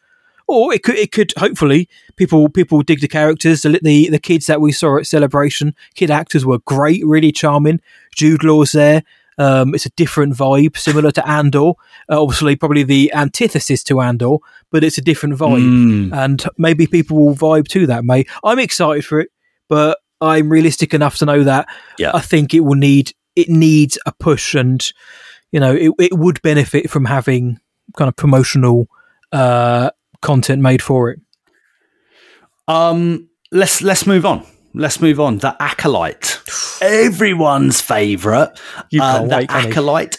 Or it could, it could. Hopefully, people people dig the characters. The, the the kids that we saw at Celebration, kid actors were great, really charming. Jude Law's there. Um, it's a different vibe, similar to Andor. Uh, obviously, probably the antithesis to Andor, but it's a different vibe Mm. and maybe people will vibe to that. May I'm excited for it, but I'm realistic enough to know that Yeah. I think it will need it needs a push, and you know it it would benefit from having kind of promotional uh, content made for it. Um, let's let's move on. Let's move on. The acolyte, everyone's favorite. You Uh, the wait, you? acolyte.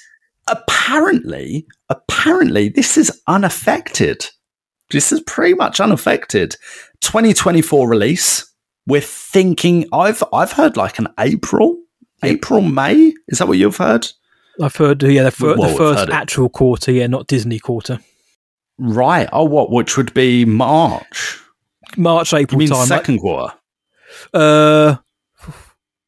Apparently, apparently, this is unaffected. This is pretty much unaffected. 2024 release. We're thinking. I've I've heard like an April, April May. Is that what you've heard? I've heard, yeah, the, fir- Well, the first actual quarter, yeah, not Disney quarter, Right. Oh, what? Which would be March? March, You April mean time. second quarter? Uh,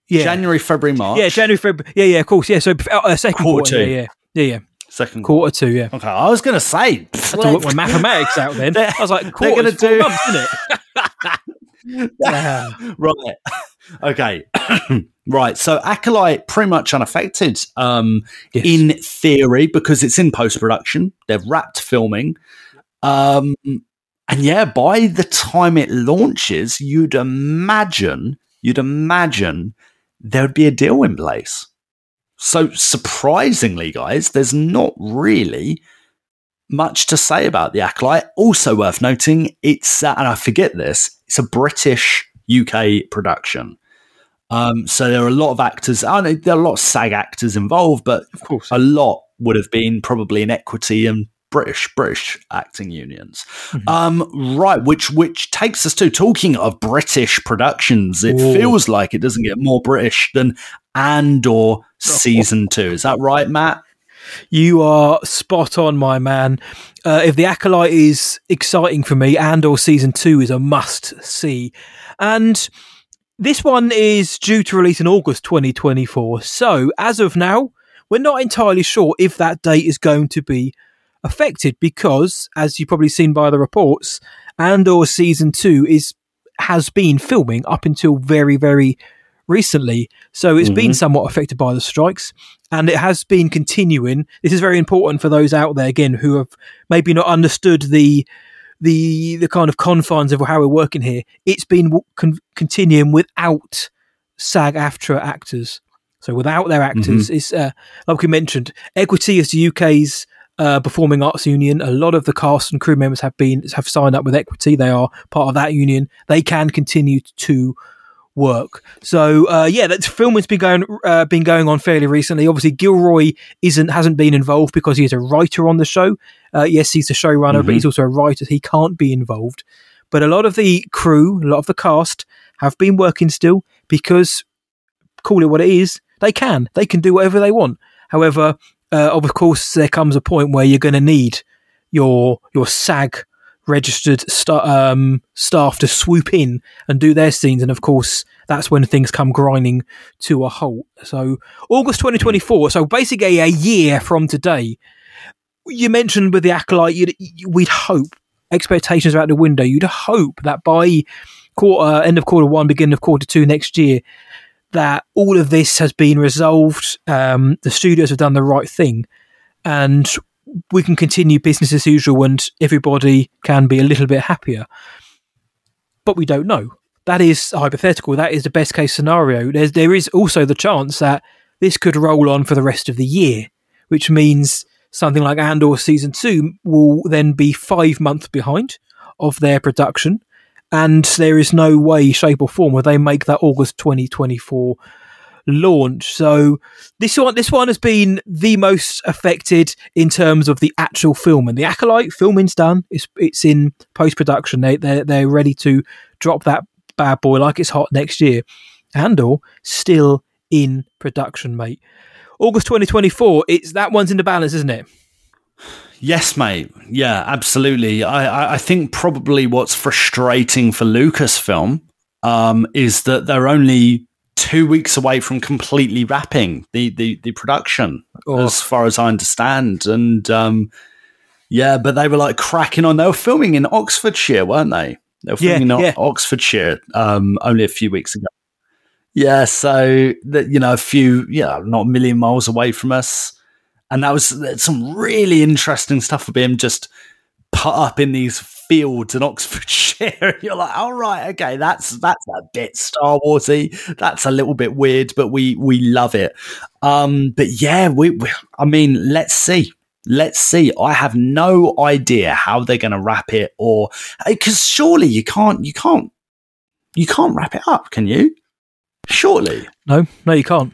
yeah, January, February, March. yeah, January, February, yeah, yeah, of course, yeah. So uh, second Quarter quarter, two. yeah, yeah, yeah, yeah, Second quarter. quarter two, yeah. Okay, I was going to say. had to work my mathematics out then. I was like, they're quarter's gonna do- months, isn't it? Yeah. right. Okay. right. So Acolyte pretty much unaffected um, Yes. in theory because it's in post production. They've wrapped filming. Um, and yeah, by the time it launches, you'd imagine, you'd imagine there'd be a deal in place. So surprisingly, guys, there's not really much to say about the acolyte. Also worth noting, it's uh, and I forget this. It's a British UK production. Um, so there are a lot of actors. I know there are a lot of SAG actors involved, but Of course. a lot would have been probably in equity and British British acting unions. Um, right, which which takes us to talking of British productions. It Ooh. feels like it doesn't get more British than Andor season two. Is that right, Matt? You are spot on, my man. Uh, if the acolyte is exciting for me, Andor season two is a must see, and This one is due to release in August 2024. So, as of now, we're not entirely sure if that date is going to be affected because, as you've probably seen by the reports, Andor season two is has been filming up until very, very recently. So it's been somewhat affected by the strikes and it has been continuing. This is very important for those out there again who have maybe not understood the the the kind of confines of how we're working here. It's been con- continuing without SAG-AFTRA actors. So without their actors, it's uh, like we mentioned, Equity is the UK's uh, performing arts union. A lot of the cast and crew members have been have signed up with Equity. They are part of that union. They can continue to work. So uh, yeah, that film has been going uh, been going on fairly recently. Obviously, Gilroy isn't hasn't been involved because he is a writer on the show. Uh, yes, he's the showrunner, but he's also a writer. He can't be involved. But a lot of the crew, a lot of the cast, have been working still because call it what it is. They can. They can do whatever they want. However, uh, of course, there comes a point where you're going to need your your SAG registered sta- um, staff to swoop in and do their scenes, and of course, that's when things come grinding to a halt. So, August 2024. So, basically, a year from today. You mentioned with the acolyte, you'd, we'd hope expectations are out the window. You'd hope that by quarter end of quarter one, beginning of quarter two next year, that all of this has been resolved. Um, the studios have done the right thing, and we can continue business as usual, and everybody can be a little bit happier. But we don't know. That is hypothetical. That is the best case scenario. There's there is also the chance that this could roll on for the rest of the year, which means something like Andor season two will then be five months behind of their production, and there is no way, shape, or form where they make that August 2024 launch. So this one, this one has been the most affected in terms of the actual film. And the acolyte filming's done. It's it's in post production. They they they're ready to drop that bad boy like it's hot next year. Andor still in production, mate. August 2024. It's that one's in the balance, isn't it? Yes, mate. Yeah, absolutely. I, I, I think probably what's frustrating for Lucasfilm um, is that they're only two weeks away from completely wrapping the the, the production, Oh. as far as I understand. And um, yeah, but they were like cracking on. They were filming in Oxfordshire, weren't they? They were Yeah, filming in yeah. Oxfordshire um, only a few weeks ago. Yeah, so that you know, a few, yeah, not a million miles away from us, and that was some really interesting stuff of him just put up in these fields in Oxfordshire. You're like, all right, okay, that's that's a bit Star Warsy. That's a little bit weird, but we we love it. Um, but yeah, we, we I mean, let's see. Let's see. I have no idea how they're going to wrap it, or because surely you can't, you can't, you can't wrap it up, can you? Surely, No, no, you can't.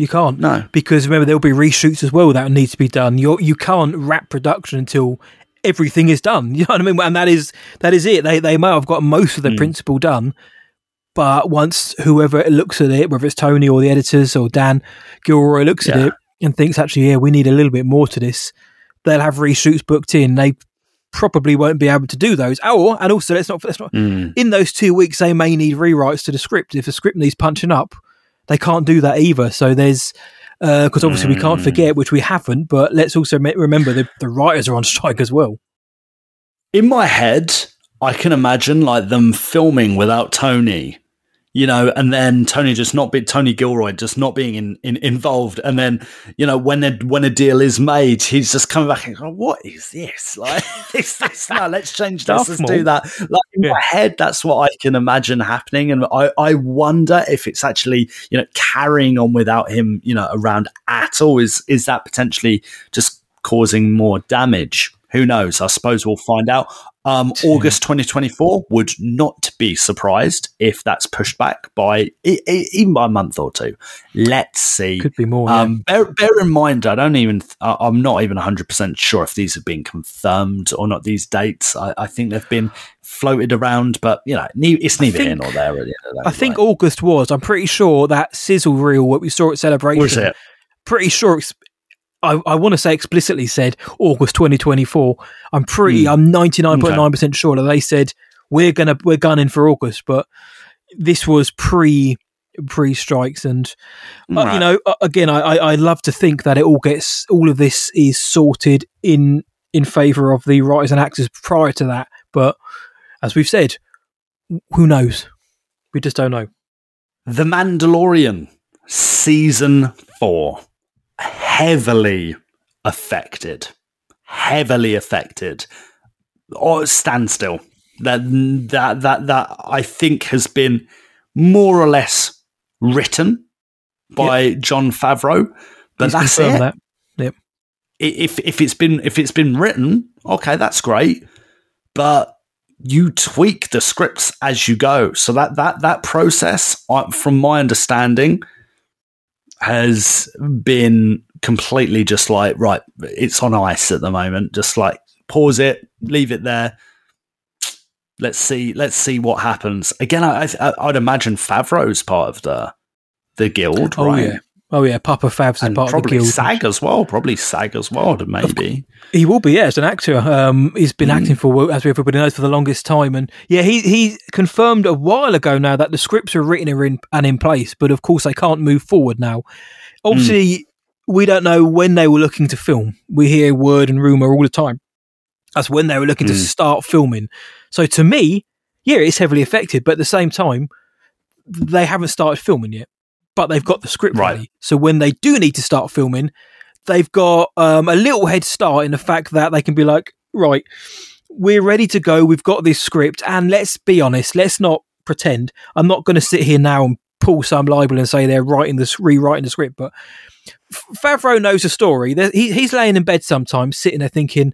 You can't. no. because remember there'll be reshoots as well that need to be done. You you can't wrap production until everything is done. You know what I mean? And that is that is it. They they might have got most of the principle done, but once whoever looks at it, whether it's Tony or the editors or Dan Gilroy looks at it and thinks actually, yeah, we need a little bit more to this, they'll have reshoots booked in. They probably won't be able to do those. Oh, and also let's not let's not Mm. in those two weeks they may need rewrites to the script. If the script needs punching up, they can't do that either. So there's uh, because obviously we can't hmm. forget, which we haven't, but let's also me- remember the, the writers are on strike as well. in my head, I can imagine like them filming without Tony, you know, and then Tony just not be Tony Gilroy just not being in, in, involved, and then you know when a when a deal is made, he's just coming back and going, "What is this? Like, is this? No, let's change this. Let's do that." Like in Yeah. my head, that's what I can imagine happening, and I I wonder if it's actually you know carrying on without him, you know, around at all. Is is that potentially just causing more damage? Who knows? I suppose we'll find out. Um, August 2024 would not be surprised if that's pushed back by e- e- even by a month or two. Let's see. Could be more. yeah. Um, bear, bear in mind, I don't even, I'm not even 100% sure if these have been confirmed or not, these dates. I, I think they've been floated around, but, you know, ne- it's neither here nor there. At the end of I think? August was. I'm pretty sure that sizzle reel, what we saw at Celebration, Was it? pretty sure. I, I want to say explicitly said August 2024. I'm pretty. Hmm. I'm 99.9 percent sure that they said we're gonna we're gunning for August, but this was pre pre strikes, and uh, Right. you know, uh, again, I, I I love to think that it all gets all of this is sorted in in favor of the writers and actors prior to that, but as we've said, who knows? We just don't know. The Mandalorian season four heavily affected, heavily affected, or standstill. That that that that I think has been more or less written by Jon Favreau, but He's that's it. that. Yep. If if it's been if it's been written, okay, that's great, but you tweak the scripts as you go. So that that that process, uh, from my understanding, has been completely just like right. It's on ice at the moment. Just like pause it, leave it there. Let's see. Let's see what happens. Again, I, I, I'd imagine Favreau's part of the the guild, Oh right? yeah. Oh yeah, Papa Favs is And part of the probably guild. SAG as well. Probably SAG as well, maybe. He will be, yeah, as an actor. Um, he's been Mm. acting for, as everybody knows, for the longest time, and yeah, he he confirmed a while ago now that the scripts are written and in, and in place, but of course they can't move forward now. Obviously, Mm. we don't know when they were looking to film. We hear word and rumor all the time. That's when they were looking to Mm. start filming. So to me, yeah, it's heavily affected, but at the same time, they haven't started filming yet. But they've got the script Right. ready. So when they do need to start filming, they've got um, a little head start in the fact that they can be like, right, we're ready to go. We've got this script, and let's be honest. Let's not pretend. I'm not going to sit here now and pull some libel and say they're writing this, rewriting the script. But Favreau knows the story. He, he's laying in bed sometimes, sitting there thinking,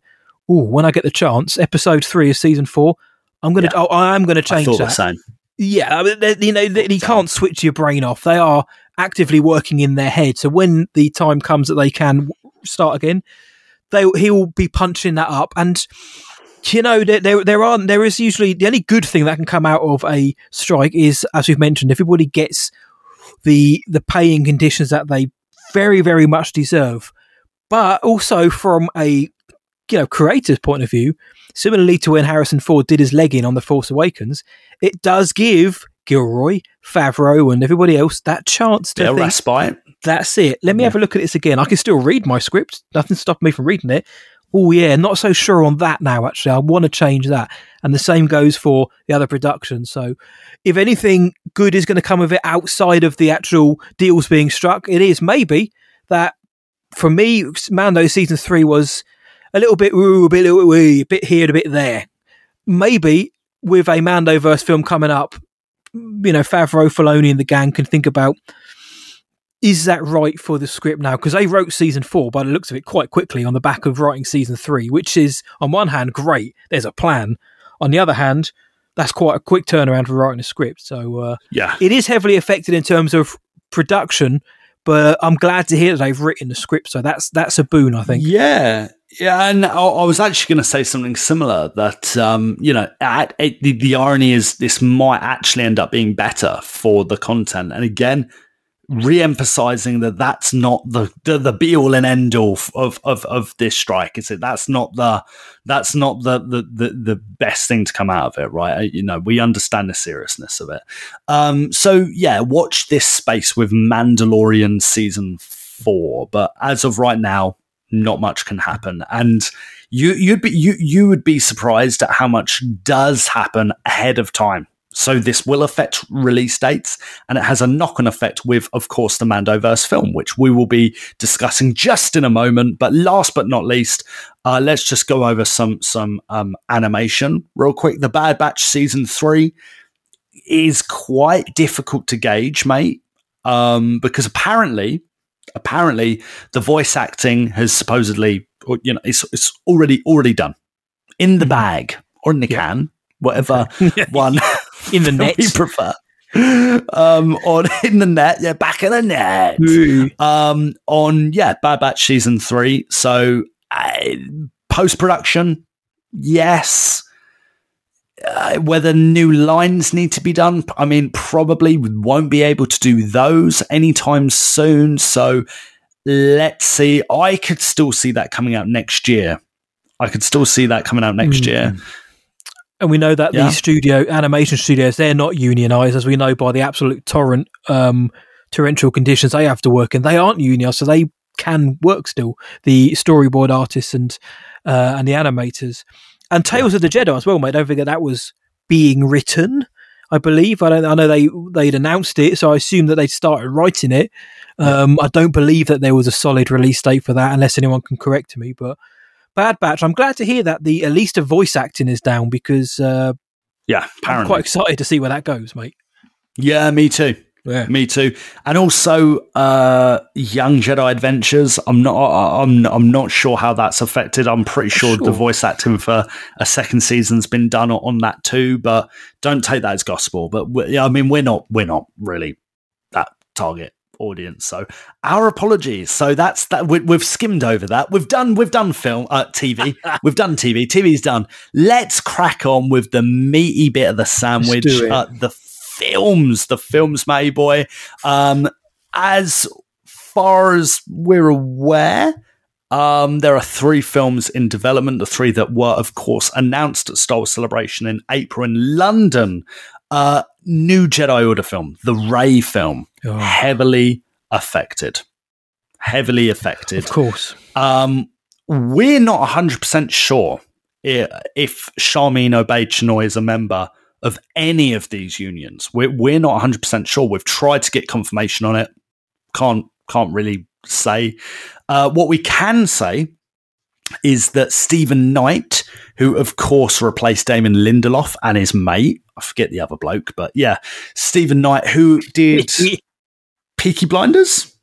"Oh, when I get the chance, episode three of season four, I'm gonna, Yeah. oh, I am gonna change that." Yeah, I mean, they- you know, they, you can't switch your brain off. They are actively working in their head. So when the time comes that they can start again, they he will be punching that up. And you know, there there, there are there is usually the only good thing that can come out of a strike is, as we've mentioned, everybody gets the the paying conditions that they very very much deserve. But also from a you know creator's point of view, similarly to when Harrison Ford did his leg in on The Force Awakens, it does give Gilroy, Favreau, and everybody else that chance to think, respite. that's it. Let me have a look at this again. I can still read my script. Nothing stopped me from reading it. Oh yeah, not so sure on that now. Actually, I want to change that. And the same goes for the other productions. So, if anything good is going to come of it outside of the actual deals being struck, it is maybe that for me, Mando season three was a little bit ooh, a bit, little, wee, a bit here, a bit there. Maybe with a Mandoverse film coming up, you know, Favreau, Filoni, and the gang can think about is that right for the script now? Because they wrote season four by the looks of it quite quickly on the back of writing season three, which is on one hand great. There's a plan. On the other hand, that's quite a quick turnaround for writing a script. So uh, Yeah. it is heavily affected in terms of production, but I'm glad to hear that they've written the script. So that's that's a boon, I think. Yeah. Yeah, and I, I was actually going to say something similar. That um, you know, at, the, the irony is this might actually end up being better for the content. And again, re-emphasizing that that's not the the, the be all and end all of, of of this strike. Is it? That's not the that's not the, the the the best thing to come out of it, right? You know, we understand the seriousness of it. Um, so yeah, watch this space with Mandalorian season four. But as of right now, not much can happen, and you you'd be you you would be surprised at how much does happen ahead of time. So this will affect release dates, and it has a knock-on effect with, of course, the Mandoverse film, which we will be discussing just in a moment. But last but not least, uh, let's just go over some some um, animation real quick. The Bad Batch season three is quite difficult to gauge, mate, um, because apparently, apparently, the voice acting has supposedly, you know, it's it's already already done in the bag or in the can, whatever one In the net. you prefer. Um, on in the net, yeah, back in the net. Um, on yeah, Bad Batch season three. So uh, post production, yes. Uh, whether new lines need to be done, I mean, probably won't be able to do those anytime soon. So let's see. I could still see that coming out next year. I could still see that coming out next year. and we know that Yeah. the studio animation studios they're not unionized, as we know by the absolute torrent um, torrential conditions they have to work in. They aren't unionized, so they can work still. The storyboard artists and uh, and the animators, and Tales of the Jedi as well, mate. I don't forget that was being written. I believe. I don't. I know they they'd announced it, so I assume that they'd started writing it. Um, I don't believe that there was a solid release date for that, unless anyone can correct me. But Bad Batch, I'm glad to hear that the at least the voice acting is down because uh, Yeah, I'm apparently. quite excited to see where that goes, mate. Yeah, me too. Yeah. Me too. And also, uh, Young Jedi Adventures. I'm not. I'm. I'm not sure how that's affected. I'm pretty sure, Sure. the voice acting for a second season's been done on- that too. But don't take that as gospel. But we, yeah, I mean, we're not. We're not really that target audience. So our apologies. So that's that. We, we've skimmed over that. We've done. We've done film. Uh, TV. we've done TV. TV's done. Let's crack on with the meaty bit of the sandwich. Uh, the films. The films, May boy. Um, as far as we're aware. Um, there are three films in development. The three that were, of course, announced at Star Wars Celebration in April in London. Uh, new Jedi Order film, the Rey film, Oh. heavily affected. Heavily affected. Of course. Um, we're not 100% sure if Sharmeen Obaid-Chinoy is a member of any of these unions. We're, we're not 100% sure. We've tried to get confirmation on it. Can't, can't really say. Uh, what we can say is that Steven Knight, who of course replaced Damon Lindelof and his mate, I forget the other bloke, but yeah, Steven Knight, who did Peaky Blinders?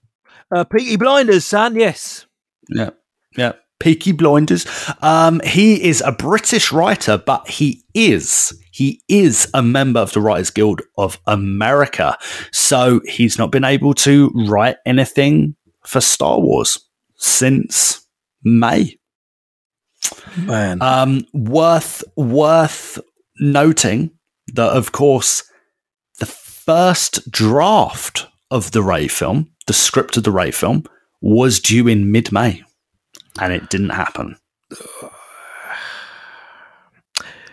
uh, Peaky Blinders, son. Yes. Yeah, yeah. Peaky Blinders. Um, he is a British writer, but he is he is a member of the Writers Guild of America. So he's not been able to write anything for Star Wars since May. Man. Um, worth worth noting that, of course, the first draft of the Rey film, the script of the Rey film, was due in mid May, and it didn't happen.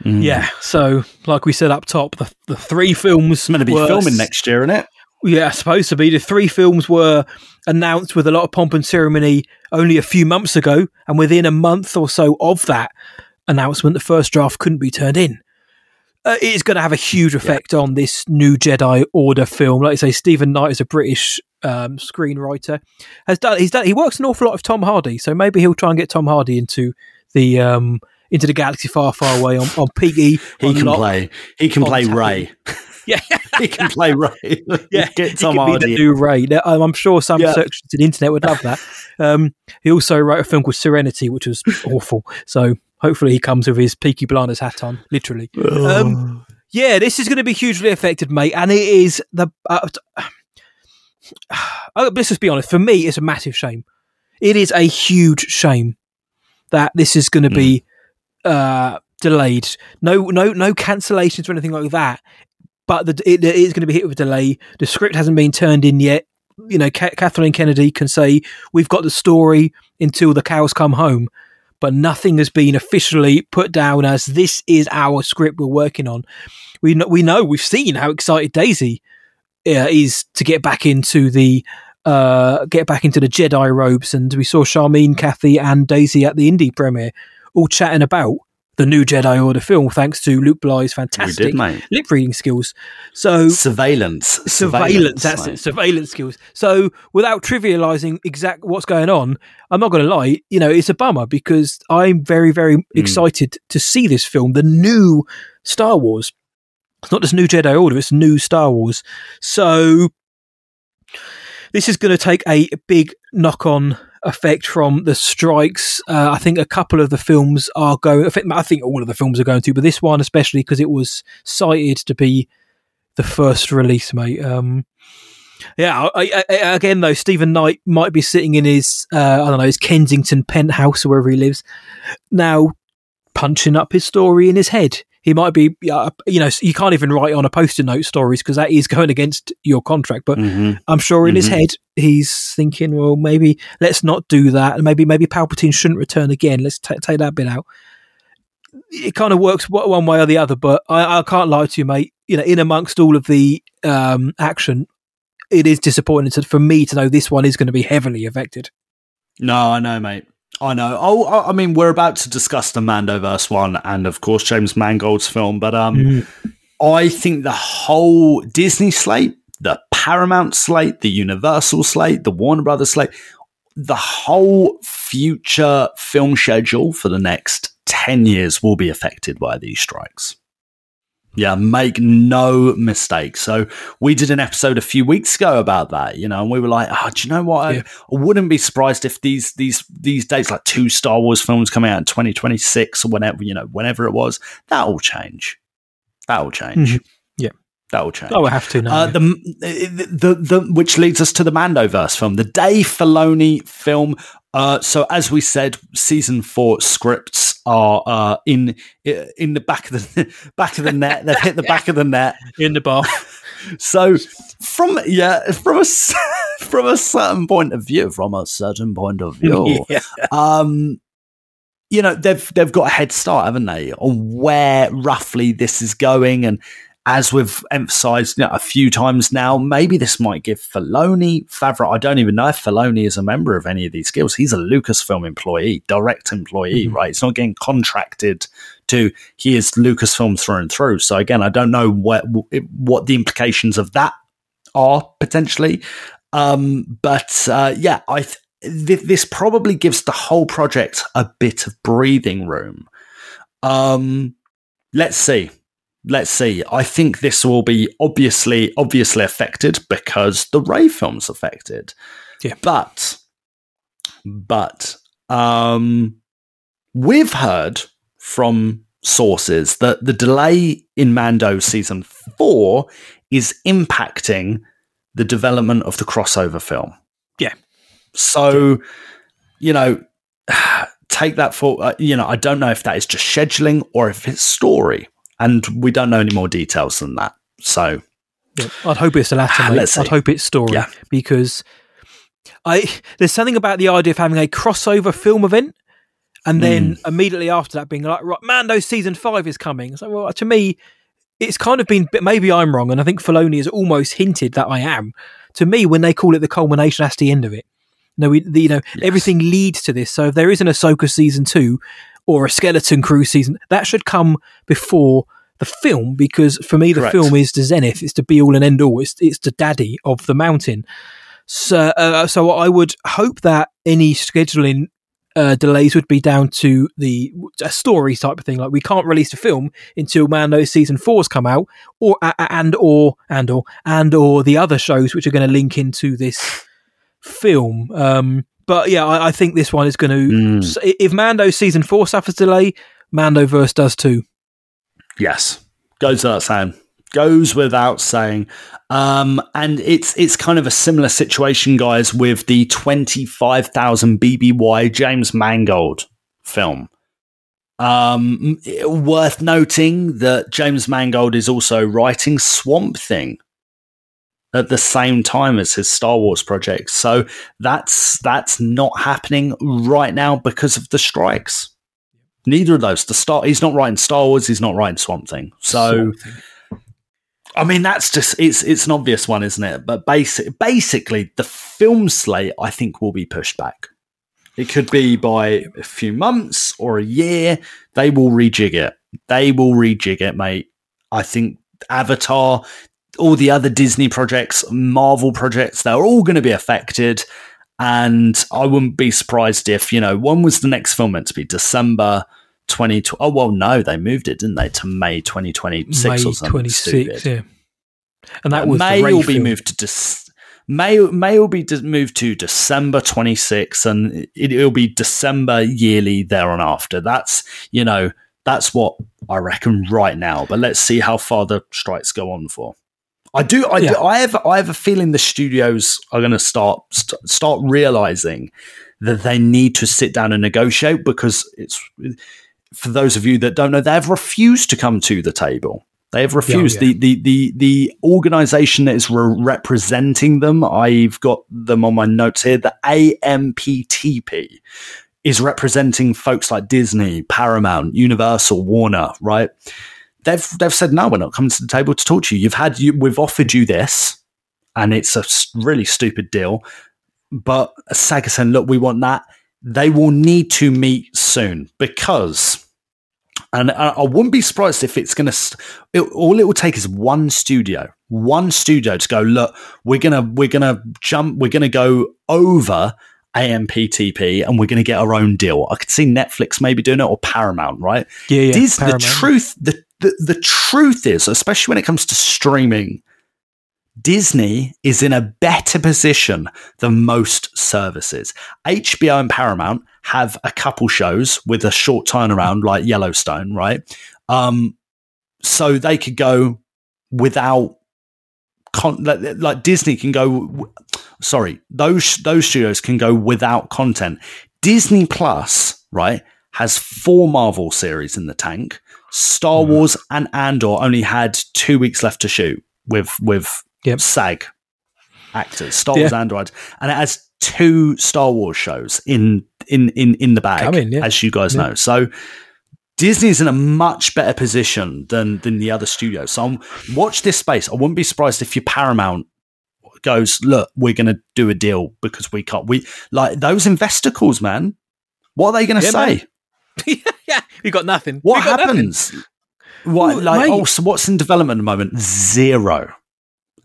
Mm. yeah. So, like we said up top, the, the three films it's meant to be were filming next year, isn't it? Yeah, supposed to be. The three films were announced with a lot of pomp and ceremony only a few months ago, and within a month or so of that announcement, the first draft couldn't be turned in. Uh, it is going to have a huge effect on this new Jedi Order film. Like I say, Steven Knight is a British um, screenwriter. Has done. He's done. He works an awful lot with Tom Hardy, so maybe he'll try and get Tom Hardy into the um, into the galaxy far, far away on on. He on can Lot- play. He can play. Rey. Yeah. he can play Rey. yeah, get he Tom could be Hardy. the new Rey. Now, um, I'm sure some Yeah. searchers on the internet would love that. Um, he also wrote a film called Serenity, which was awful. So hopefully he comes with his Peaky Blinders hat on, literally. Um, yeah, this is going to be hugely affected, mate, and it is the. Uh, oh, let's just be honest. For me, it's a massive shame. It is a huge shame that this is going to be uh, delayed. No, no, no cancellations or anything like that. But the, it, it is going to be hit with a delay. The script hasn't been turned in yet. You know, Ka- Kathleen Kennedy can say we've got the story until the cows come home, but nothing has been officially put down as this is our script we're working on. We know, we know we've seen how excited Daisy uh, is to get back into the uh, get back into the Jedi robes, and we saw Charlene, Kathy, and Daisy at the Indy premiere all chatting about the new Jedi Order film, thanks to Luke Bly's fantastic did, lip reading skills. So Surveillance. surveillance, that's mate. it, surveillance skills. So without trivializing exact what's going on, I'm not going to lie, you know, it's a bummer because I'm very, very Hmm. excited to see this film, the new Star Wars. It's not just new Jedi Order, it's new Star Wars. So this is going to take a big knock on effect from the strikes. Uh, I think a couple of the films are going. I think, all of the films are going to, but this one especially because it was cited to be the first release, mate. Um, yeah, I, I, again though, Steven Knight might be sitting in his uh, I don't know his Kensington penthouse or wherever he lives now, punching up his story in his head. He might be, uh, you know, you can't even write on a post-it note stories because that is going against your contract. But Mhm. I'm sure in his Mhm. head he's thinking, well, maybe let's not do that, and maybe maybe Palpatine shouldn't return again. Let's ta take that bit out. it kind of works one way or the other. But I, I can't lie to you, mate. You know, in amongst all of the um, action, it is disappointing to, for me to know this one is going to be heavily affected. No, I know, mate. I know. Oh, I- I mean, we're about to discuss the Mandoverse one, and of course James Mangold's film. But um, I think the whole Disney slate, the Paramount slate, the Universal slate, the Warner Brothers slate, the whole future film schedule for the next ten years will be affected by these strikes. Yeah, make no mistake. So we did an episode a few weeks ago about that, you know, and we were like, oh, do you know what? I- Yeah. I wouldn't be surprised if these these these dates, like two Star Wars films coming out in 2026 or whenever, you know, whenever it was, that will change. That will change. Mhm. Yeah. That will change. Oh, I have to now. Uh, yeah. the, the the which leads us to the Mandoverse film, the Dave Filoni film. Uh, so as we said, season four scripts are uh, in in the back of the back of the net. They've hit the back of the net. in the bar. So from yeah, from a from a certain point of view, from a certain point of view, Yeah. um, you know they've they've got a head start, haven't they, on where roughly this is going, and as we've emphasised you know, a few times now, maybe this might give Filoni, Favreau. I don't even know if Filoni is a member of any of these guilds. He's a Lucasfilm employee, direct employee, right? It's not getting contracted to. He is Lucasfilm through and through. So again, I don't know what what the implications of that are potentially. Um, but uh, yeah, I th- th- this probably gives the whole project a bit of breathing room. Um, let's see. Let's see. I think this will be obviously obviously affected because the Rey film's affected. Yeah. But but um we've heard from sources that the delay in Mando season 4 is impacting the development of the crossover film. Yeah. So, you know, take that for, uh, you know, I don't know if that is just scheduling or if it's story. And we don't know any more details than that. So, Yeah, I'd hope it's the latter. I'd see. hope it's story Yeah. because I there's something about the idea of having a crossover film event and then Hmm. immediately after that being like, right, Mando season five is coming. So, well, to me, it's kind of been. Maybe I'm wrong, and I think Filoni has almost hinted that I am. To me, when they call it the culmination, that's the end of it. No, we, the, you know, everything leads to this. So if there is an Ahsoka season two or a Skeleton Crew season, that should come before the film because for me, the Correct. film is the zenith. It's the be all and end all. It's it's the daddy of the mountain. So, uh, so I would hope that any scheduling uh, delays would be down to the a story type of thing. Like we can't release the film until man, Mando season four's come out, or a- and or and or and or the other shows which are going to link into this film. Um, but yeah, I, I think this one is going to. Mm. If Mando season four suffers delay, Mando verse does too. Yes, goes without saying. Goes without saying. Um, and it's it's kind of a similar situation, guys, with the twenty five thousand BBY James Mangold film. Um, worth noting that James Mangold is also writing Swamp Thing at the same time as his Star Wars project. So that's that's not happening right now because of the strikes. Neither of those. The Star he's not writing Star Wars, he's not writing Swamp Thing. So I mean that's just it's it's an obvious one, isn't it? But basic basically the film slate I think will be pushed back. It could be by a few months or a year. They will rejig it. They will rejig it, mate. I think Avatar, all the other Disney projects, Marvel projects, they're all going to be affected. And I wouldn't be surprised if, you know, when was the next film meant to be? December 2020. Oh, well, no, they moved it, didn't they, to May 2026 May or something. twenty six, stupid. yeah. And that was May will be film. moved to Dec- May May will be de- moved to December 26, and it, it'll be December yearly there on after. That's you know that's what I reckon right now. But let's see how far the strikes go on for. I do. I, Yeah. do, I have. I have a feeling the studios are going to start st- start realizing that they need to sit down and negotiate because it's for those of you that don't know, they have refused to come to the table. They have refused. yeah. The, the the the organization that is re- representing them. I've got them on my notes here. The AMPTP is representing folks like Disney, Paramount, Universal, Warner, right? They've they've said no, we're not coming to the table to talk to you. You've had you, we've offered you this, and it's a really stupid deal. But is saying, look, we want that. They will need to meet soon because, and I, I wouldn't be surprised if it's going to. It, all it will take is one studio, one studio to go. Look, we're gonna we're gonna jump. We're gonna go over AMPTP and we're going to get our own deal. I could see Netflix maybe doing it or Paramount, right? Yeah, yeah. Dis- the truth, the, the the truth is, especially when it comes to streaming, Disney is in a better position than most services. HBO and Paramount have a couple shows with a short turnaround, like Yellowstone, right? Um, so they could go without con- like, like Disney can go. Sorry, those those studios can go without content. Disney Plus, right, has four Marvel series in the tank. Star mm. Wars and Andor only had two weeks left to shoot with with Yep. SAG actors. Star Yeah. Wars Andor, had- and it has two Star Wars shows in in in in the bag, Coming, yeah. as you guys Yeah. know. So Disney's in a much better position than than the other studios. So I'm- watch this space. I wouldn't be surprised if your Paramount goes, look, we're going to do a deal because we can't. We like those investor calls, man. What are they going to Yeah, say? man. yeah, we got nothing. What We got nothing. happens? What Well, like? mate. Oh, so what's in development at the moment? Zero,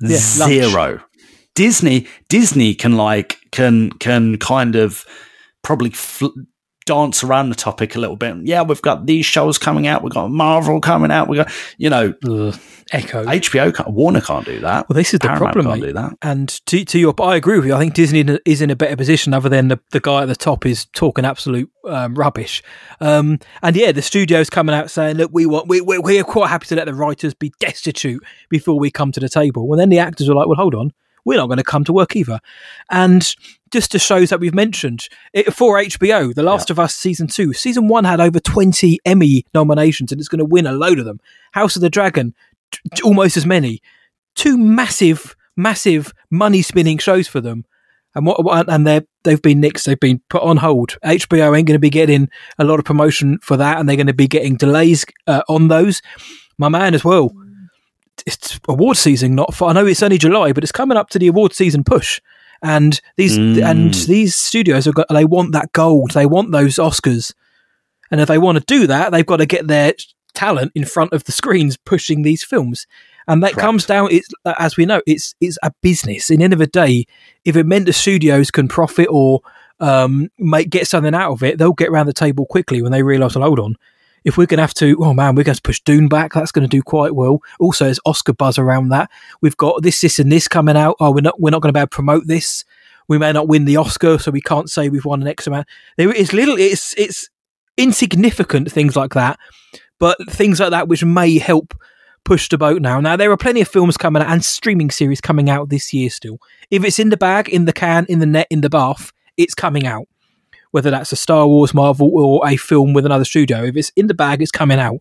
Yeah, zero. Disney, Disney can like can can kind of probably fl- dance around the topic a little bit. Yeah, we've got these shows coming out. We've got Marvel coming out. We got you know Ugh, Echo. HBO. Can't, Warner can't do that. Well, this is the problem, can't mate. do that. And to to your, I agree with you. I think Disney is in a better position, other than the, the guy at the top is talking absolute um, rubbish. Um, and yeah, the studio's coming out saying, "Look, we want we we we're quite happy to let the writers be destitute before we come to the table." And then the actors are like, "Well, hold on, we're not going to come to work either." And just to shows that we've mentioned it, for HBO, The Last of Us season two, season one had over twenty Emmy nominations, and it's going to win a load of them. House of the Dragon, t- almost as many two massive, massive money spinning shows for them. And what what- and they they've been nixed. They've been put on hold. HBO ain't going to be getting a lot of promotion for that, and they're going to be getting delays uh, on those. My man, as well. It's award season, not for. I know it's only July, but it's coming up to the award season push, and these and these studios have got. They want that gold. They want those Oscars, and if they want to do that, they've got to get their talent in front of the screens pushing these films and that comes down it's as we know it's it's a business in the end of the day if it meant the studios can profit or um make get something out of it they'll get around the table quickly when they realize well, hold on if we're going to have to oh man we're going to push dune back that's going to do quite well also there's oscar buzz around that we've got this this and this coming out oh we're not we're not going to be able to promote this we may not win the oscar so we can't say we've won an x amount there is little it's it's insignificant things like that but things like that which may help push the boat now. Now there are plenty of films coming out and streaming series coming out this year still. If it's in the bag, in the can, in the net, in the bath, it's coming out. Whether that's a Star Wars, Marvel, or a film with another studio, if it's in the bag, it's coming out.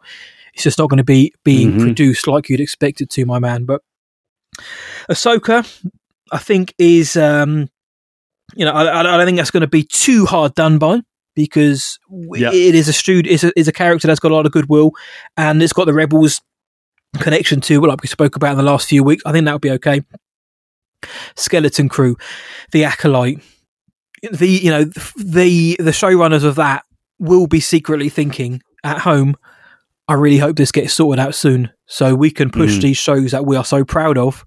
It's just not going to be being Mhm. produced like you'd expect it to, my man. But Ahsoka, I think, is um, you know, I, I don't think that's going to be too hard done by because Yeah. it is a studio, is a, is a character that's got a lot of goodwill, and it's got the Rebels connection to, well, like we spoke about in the last few weeks. I think that would be okay. Skeleton Crew, the Acolyte, the you know the the showrunners of that will be secretly thinking at home. I really hope this gets sorted out soon, so we can push Mm. these shows that we are so proud of,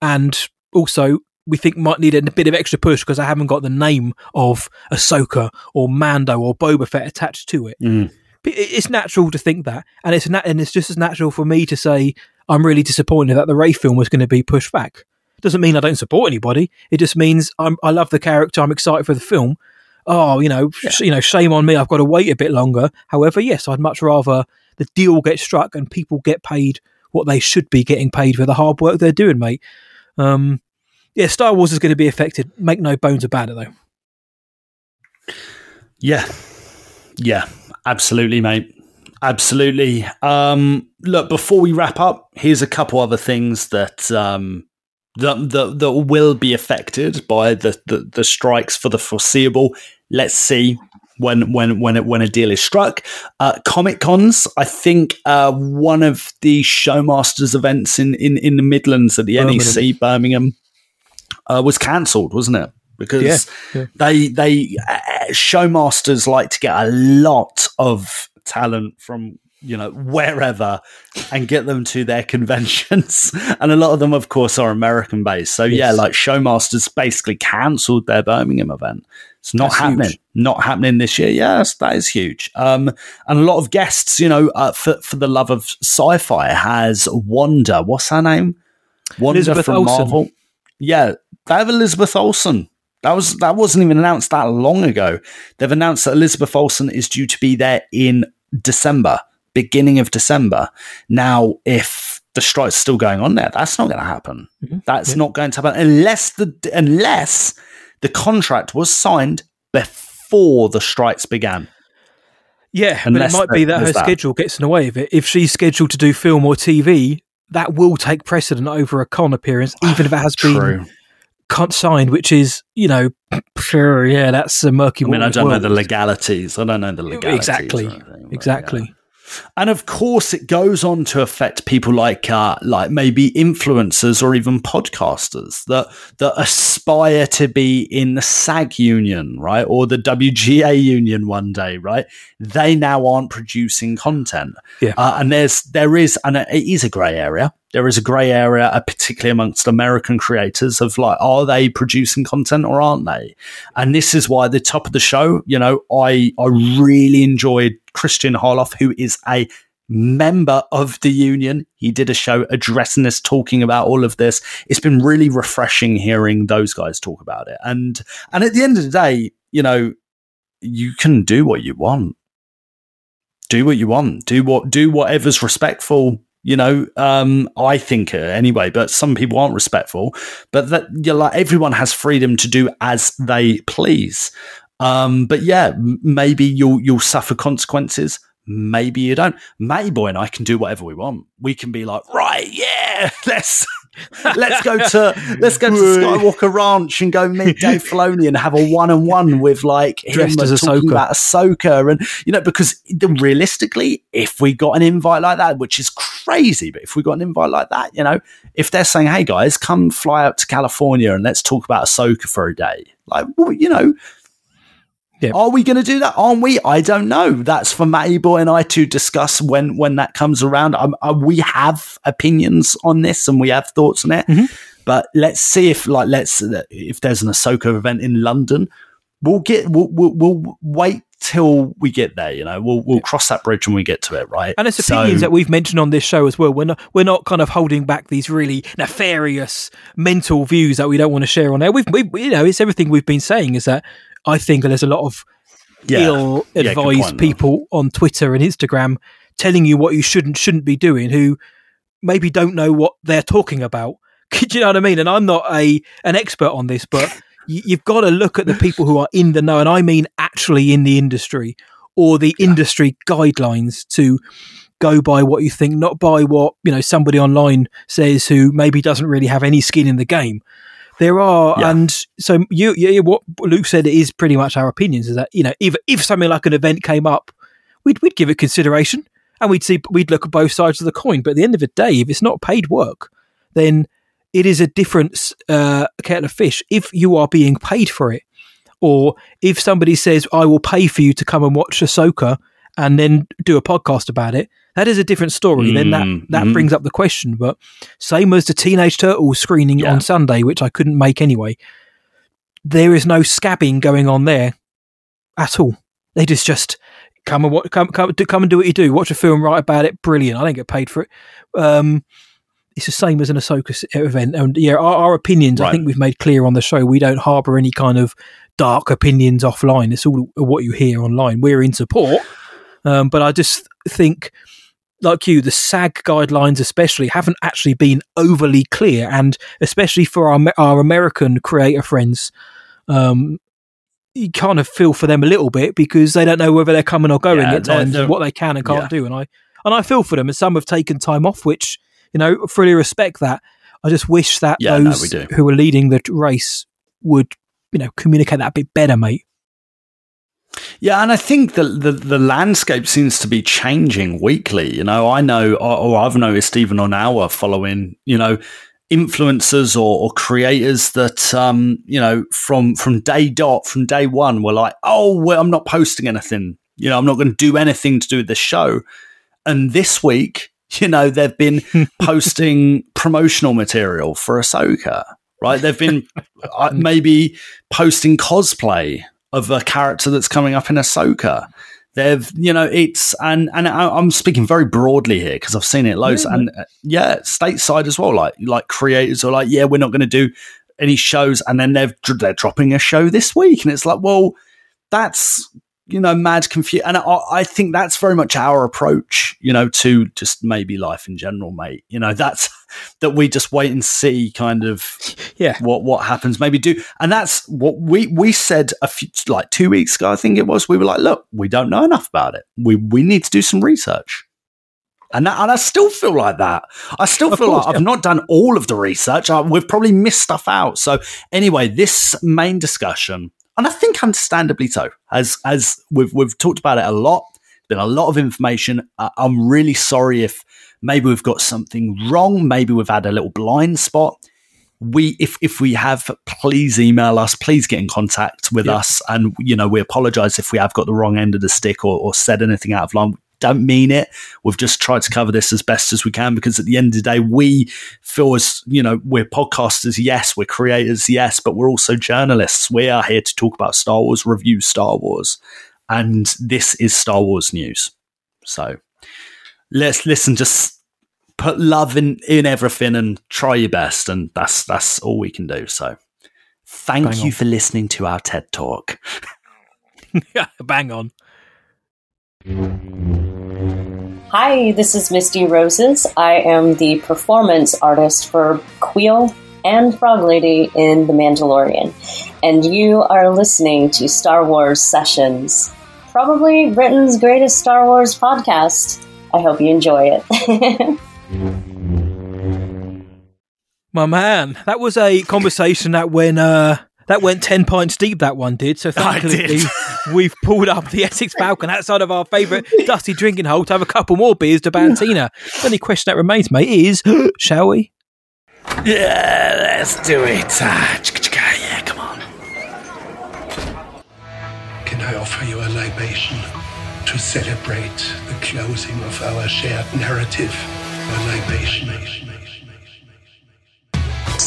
and also we think might need a bit of extra push because I haven't got the name of Ahsoka or Mando or Boba Fett attached to it. Mm. It's natural to think that, and it's na- and it's just as natural for me to say I'm really disappointed that the Rey film was going to be pushed back. Doesn't mean I don't support anybody. It just means I'm, I love the character. I'm excited for the film. Oh, you know, sh- you know, shame on me. I've got to wait a bit longer. However, yes, I'd much rather the deal get struck and people get paid what they should be getting paid for the hard work they're doing, mate. Um, yeah, Star Wars is going to be affected. Make no bones about it, though. Yeah. Yeah, absolutely, mate. Absolutely. Um, look, before we wrap up, here's a couple other things that um, that, that that will be affected by the, the the strikes for the foreseeable. Let's see when when when it, when a deal is struck. Uh, Comic cons, I think uh, one of the Showmasters events in, in, in the Midlands at the NEC Birmingham uh, was cancelled, wasn't it? Because Yeah, yeah. they they uh, Showmasters like to get a lot of talent from you know wherever and get them to their conventions. And a lot of them of course are american based so yeah like showmasters basically cancelled their birmingham event. It's not That's happening. Huge. not happening this year. Yes that is huge. Um and a lot of guests you know uh, for, for the love of sci-fi has wanda. What's her name? Wanda Elizabeth from Olsen. marvel. Yeah they have elizabeth olsen. That was that wasn't even announced that long ago. They've announced that Elizabeth Olsen is due to be there in December, beginning of December. Now, if the strike's still going on there, that's not going to happen. Mm-hmm. That's not going to happen unless the unless the contract was signed before the strikes began. Yeah, Unless but it might be that her that. schedule gets in the way of it. If she's scheduled to do film or TV, that will take precedent over a con appearance, even if it has been True. con- signed, which is, you know, sure, yeah, that's a murky I mean, I don't know the legalities. I don't know the legalities. Exactly, anything, exactly. yeah. And of course, it goes on to affect people like, uh, like maybe influencers or even podcasters that that aspire to be in the SAG union, right, or the WGA union one day, right? They now aren't producing content, Yeah. Uh, and there's there is, and it is a grey area. There is a grey area, uh, particularly amongst American creators, of like, are they producing content or aren't they? And this is why the top of the show, you know, I I really enjoyed Kristian Harloff, who is a member of the union. He did a show addressing this, talking about all of this. It's been really refreshing hearing those guys talk about it. And and at the end of the day, you know, you can do what you want. Do what you want. Do what do whatever's respectful. You know, um, I think uh, anyway, but some people aren't respectful. But that you're like everyone has freedom to do as they please. Um, but yeah, maybe you'll you'll suffer consequences. Maybe you don't. Matty Boy and I can do whatever we want. We can be like, right, yeah, let's let's go to let's go to Skywalker Ranch and go meet Dave Filoni and have a one on one with like him Dressed as talking Ahsoka. about Ahsoka and you know because the- realistically, if we got an invite like that, which is crazy, but if we got an invite like that, you know, if they're saying, hey guys, come fly out to California and let's talk about Ahsoka for a day, like well, you know. Yeah. Are we going to do that? Aren't we? I don't know. That's for Matty Boy and I to discuss when when that comes around. Um, uh, we have opinions on this and we have thoughts on it. Mm-hmm. But let's see if like let's if there's an Ahsoka event in London, we'll get we'll we'll, we'll wait till we get there. You know, we'll we'll cross that bridge when we get to it. Right? And it's So- opinions that we've mentioned on this show as well. We're not we're not kind of holding back these really nefarious mental views that we don't want to share on there. We've we, you know it's everything we've been saying is that I think there's a lot of Yeah. ill Yeah, advised though. people on Twitter and Instagram telling you what you shouldn't shouldn't be doing who maybe don't know what they're talking about. Do you know what I mean? And I'm not a an expert on this, but you, you've got to look at the people who are in the know, and I mean actually in the industry or the industry guidelines to go by what you think, not by what you know somebody online says who maybe doesn't really have any skin in the game. There are, Yeah. and so you, you, what Luke said is pretty much our opinions. Is that you know, if if something like an event came up, we'd we'd give it consideration, and we'd see we'd look at both sides of the coin. But at the end of the day, if it's not paid work, then it is a different uh, kettle of fish. If you are being paid for it, or if somebody says, "I will pay for you to come and watch Ahsoka," and then do a podcast about it, that is a different story. then that Mm, that mhm. brings up the question. But same as the Teenage Turtles screening Yeah. on Sunday, which I couldn't make anyway. There is no scabbing going on there at all. They just just come and watch, come come do, come and do what you do. Watch a film, write about it. Brilliant. I don't get paid for it. Um, it's the same as an Ahsoka event, and yeah, our, our opinions. I think we've made clear on the show. We don't harbour any kind of dark opinions offline. It's all what you hear online. We're in support, um, but I just think, like you, the SAG guidelines especially haven't actually been overly clear, and especially for our our American creator friends. Um, you kind of feel for them a little bit because they don't know whether they're coming or going Yeah, at times, what they can and can't yeah. do, and I and I feel for them. And some have taken time off, which you know fully respect that. I just wish that Yeah, those do. who are leading the race would you know communicate that a bit better, mate. Yeah, and I think the, the the landscape seems to be changing weekly. You know, I know, or, or I've noticed even on our following, you know, influencers or, or creators that um, you know from from day dot from day one were like, oh, well, I'm not posting anything. You know, I'm not going to do anything to do with the show. And this week, you know, they've been posting promotional material for Ahsoka. Right? They've been uh, maybe posting cosplay of a character that's coming up in Ahsoka. They've, you know, it's and and I, I'm speaking very broadly here because I've seen it loads, Yeah. and uh, yeah, stateside as well. Like like creators are like, yeah, we're not going to do any shows, and then they've they're dropping a show this week, and it's like, well, that's you know mad confused. and I, I think that's very much our approach, you know, to just maybe life in general, mate. You know, that's that we just wait and see, kind of Yeah. what what happens maybe do and that's what we we said a few like two weeks ago i think it was we were like look we don't know enough about it we we need to do some research and that, and I still feel like that. I still feel course, like I've not done all of the research. I, we've probably missed stuff out. So anyway, this main discussion, and I think understandably so, as as we've we've talked about it a lot. Been a lot of information. I, I'm really sorry if maybe we've got something wrong. Maybe we've had a little blind spot we if if we have please email us please get in contact with Yeah. us and you know we apologize if we have got the wrong end of the stick or, or said anything out of line don't mean it. We've just tried to cover this as best as we can because at the end of the day we feel as you know we're podcasters yes we're creators yes but we're also journalists. We are here to talk about star wars review star wars and this is star wars news. So let's listen just put love in in everything and try your best and that's that's all we can do. So thank Bang you on. for listening to our ted talk. Bang on. Hi, this is Misty Rosas. I am the performance artist for Kuiil and Frog Lady in The Mandalorian. And you are listening to Star Wars Sessions, probably Britain's greatest Star Wars podcast. I hope you enjoy it. My man, that was a conversation that went uh that went ten pints deep. That one did. So I thankfully, did. we've pulled up the Essex Falcon outside of our favourite dusty drinking hole to have a couple more beers to Bantina. the only question that remains, mate, is shall we? yeah let's do it Ah, yeah come on Can I offer you a libation to celebrate the closing of our shared narrative? A libation.